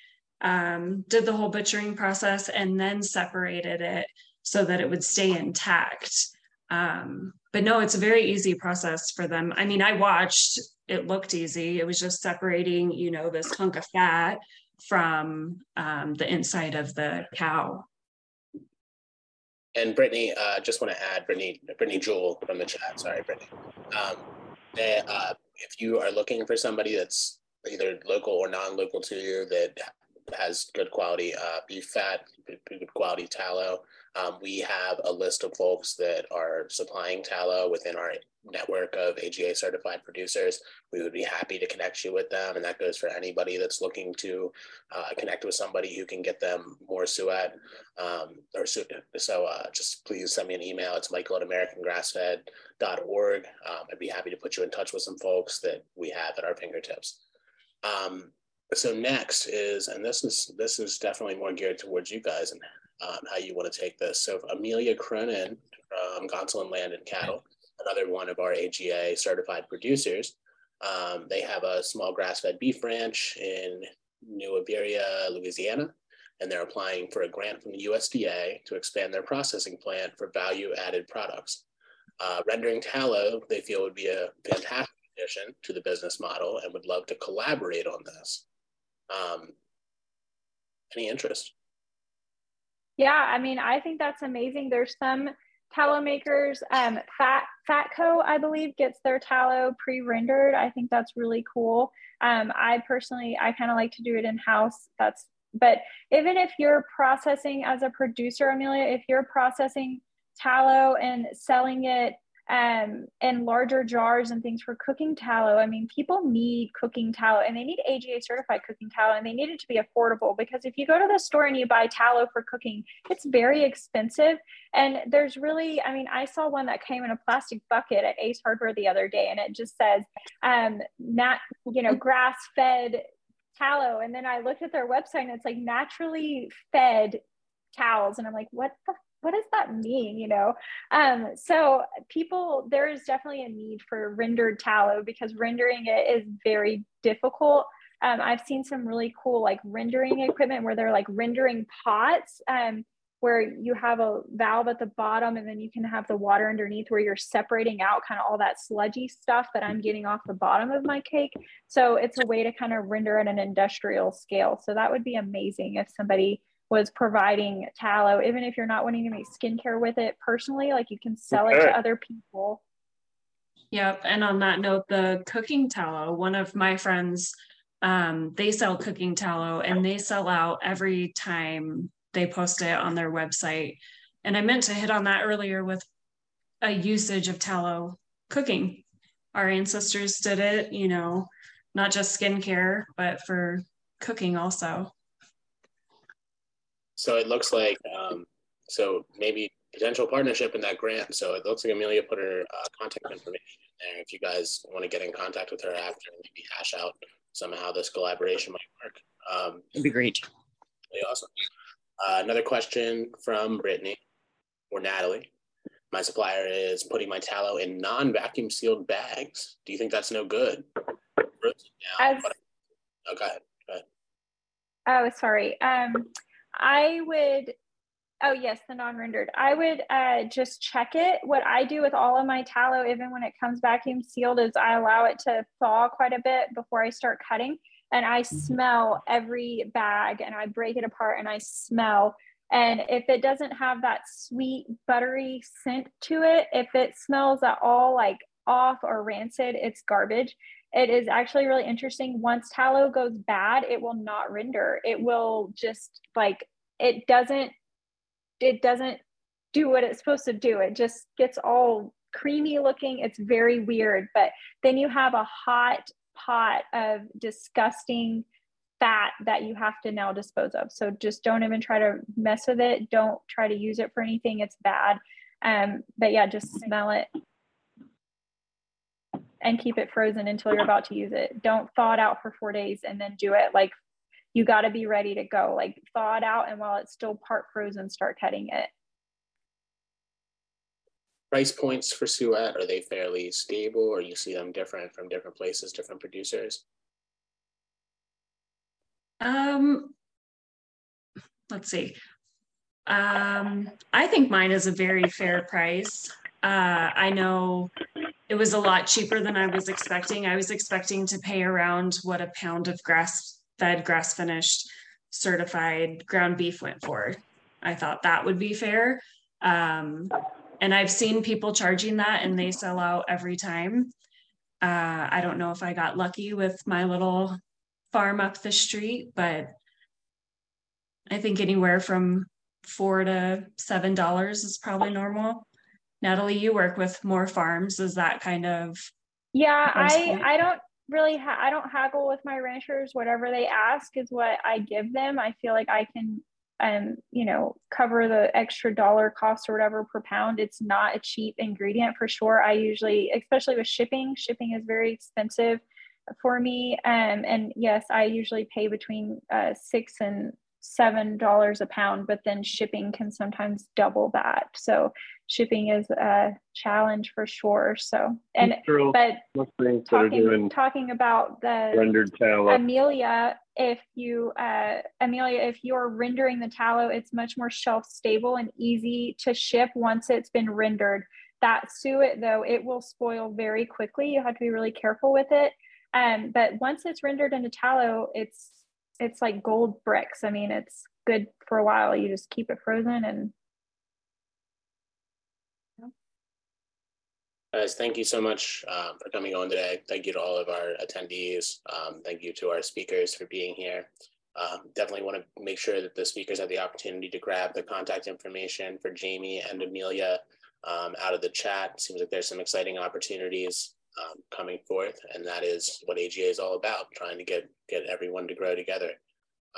S4: um, did the whole butchering process and then separated it so that it would stay intact. Um, but no, it's a very easy process for them. I mean, I watched, it looked easy. It was just separating, you know, this hunk of fat from um, the inside of the cow.
S1: and Brittany, uh, just want to add Brittany, Brittany Jewell from the chat. Sorry, Brittany. Um, they, uh, if you are looking for somebody that's either local or non-local to you that has good quality uh, beef fat, good quality tallow, um, we have a list of folks that are supplying tallow within our network of AGA certified producers. We would be happy to connect you with them. And that goes for anybody that's looking to uh, connect with somebody who can get them more suet um, or so, uh, just please send me an email. It's michael at americangrassfed.org. Um, I'd be happy to put you in touch with some folks that we have at our fingertips. Um, so next is, and this is this is definitely more geared towards you guys and um, how you want to take this. So Amelia Cronin from Gonsoulin Land and Cattle, another one of our AGA certified producers. Um, they have a small grass-fed beef ranch in New Iberia, Louisiana, and they're applying for a grant from the USDA to expand their processing plant for value-added products. Uh, rendering tallow, they feel would be a fantastic addition to the business model and would love to collaborate on this. Um, any interest?
S3: Yeah, I mean, I think that's amazing. There's some tallow makers. Um, Fat Fatco, I believe, gets their tallow pre-rendered. I think that's really cool. Um, I personally, I kind of like to do it in house. That's, but even if you're processing as a producer, Amelia, if you're processing tallow and selling it um, and larger jars and things for cooking tallow. I mean, people need cooking tallow and they need AGA certified cooking tallow and they need it to be affordable because if you go to the store and you buy tallow for cooking, it's very expensive. And there's really, I mean, I saw one that came in a plastic bucket at Ace Hardware the other day and it just says, um, not, you know, grass fed tallow. And then I looked at their website and it's like naturally fed cows. And I'm like, what the what does that mean you know um, so people there is definitely a need for rendered tallow because rendering it is very difficult um, i've seen some really cool like rendering equipment where they're like rendering pots um, where you have a valve at the bottom and then you can have the water underneath where you're separating out kind of all that sludgy stuff that I'm getting off the bottom of my cake. So it's a way to kind of render at an industrial scale. So that would be amazing if somebody was providing tallow, even if you're not wanting to make skincare with it personally, like you can sell okay. it to other people.
S4: Yep. And on that note, the cooking tallow, one of my friends, um, they sell cooking tallow and they sell out every time they post it on their website. And I meant to hit on that earlier with a usage of tallow cooking. Our ancestors did it, you know, not just skincare, but for cooking also.
S1: So it looks like, um, so maybe potential partnership in that grant. So it looks like Amelia put her uh, contact information in there. If you guys want to get in contact with her after, maybe hash out somehow this collaboration might work.
S5: Um, It'd be great.
S1: Really awesome. Uh, another question from Brittney or Natalie. My supplier is putting my tallow in non-vacuum sealed bags. Do you think that's no good?
S3: As, oh,
S1: go ahead. Go ahead.
S3: Oh, sorry. Um, I would, oh yes, the non-rendered. I would uh, just check it. What I do with all of my tallow, even when it comes vacuum sealed, is I allow it to thaw quite a bit before I start cutting. And I mm-hmm. smell every bag and I break it apart and I smell. And if it doesn't have that sweet, buttery scent to it, if it smells at all like off or rancid, it's garbage. It is actually really interesting. Once tallow goes bad, it will not render. It will just like it doesn't it doesn't do what it's supposed to do. It just gets all creamy looking. It's very weird. But then you have a hot pot of disgusting fat that you have to now dispose of. So just don't even try to mess with it. Don't try to use it for anything. It's bad. Um, but yeah, just smell it and keep it frozen until you're about to use it. Don't thaw it out for four days and then do it. Like you got to be ready to go. Like thaw it out, and while it's still part frozen, start cutting it.
S1: Price points for suet are they fairly stable, or you see them different from different places, different producers?
S4: Um, let's see. Um, I think mine is a very fair price. Uh, I know it was a lot cheaper than I was expecting. I was expecting to pay around what a pound of grass fed, grass finished, certified ground beef went for. I thought that would be fair. Um, and I've seen people charging that and they sell out every time. Uh, I don't know if I got lucky with my little farm up the street, but I think anywhere from four to seven dollars is probably normal. Natalie, you work with more farms. Is that kind of
S3: yeah, I I don't really ha- I don't haggle with my ranchers. Whatever they ask is what I give them. I feel like I can um you know cover the extra dollar cost or whatever per pound. It's not a cheap ingredient for sure. I usually, especially with shipping, shipping is very expensive for me. Um, and yes, I usually pay between uh, six and seven dollars a pound, but then shipping can sometimes double that. So shipping is a challenge for sure. So and but
S5: talking,
S3: talking about the
S5: rendered tallow.
S3: Amelia, if you uh, Amelia, if you're rendering the tallow, it's much more shelf stable and easy to ship once it's been rendered. That suet though, it will spoil very quickly. You have to be really careful with it. Um, but once it's rendered into tallow, it's it's like gold bricks. I mean, it's good for a while. You just keep it frozen and
S1: Guys, thank you so much um, for coming on today. Thank you to all of our attendees. Um, thank you to our speakers for being here. Um, definitely want to make sure that the speakers have the opportunity to grab the contact information for Jamie and Amelia um, out of the chat. Seems like there's some exciting opportunities um, coming forth, and that is what AGA is all about, trying to get, get everyone to grow together.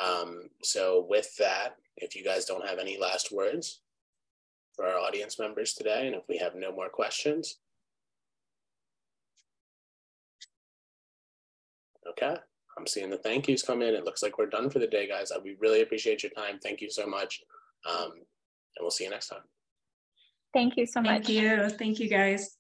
S1: Um, so with that, if you guys don't have any last words for our audience members today, and if we have no more questions, okay. I'm seeing the thank yous come in. It looks like we're done for the day, guys. We really appreciate your time. Thank you so much. Um, and we'll see you next time.
S3: Thank you so much.
S4: Thank you. Thank you, guys.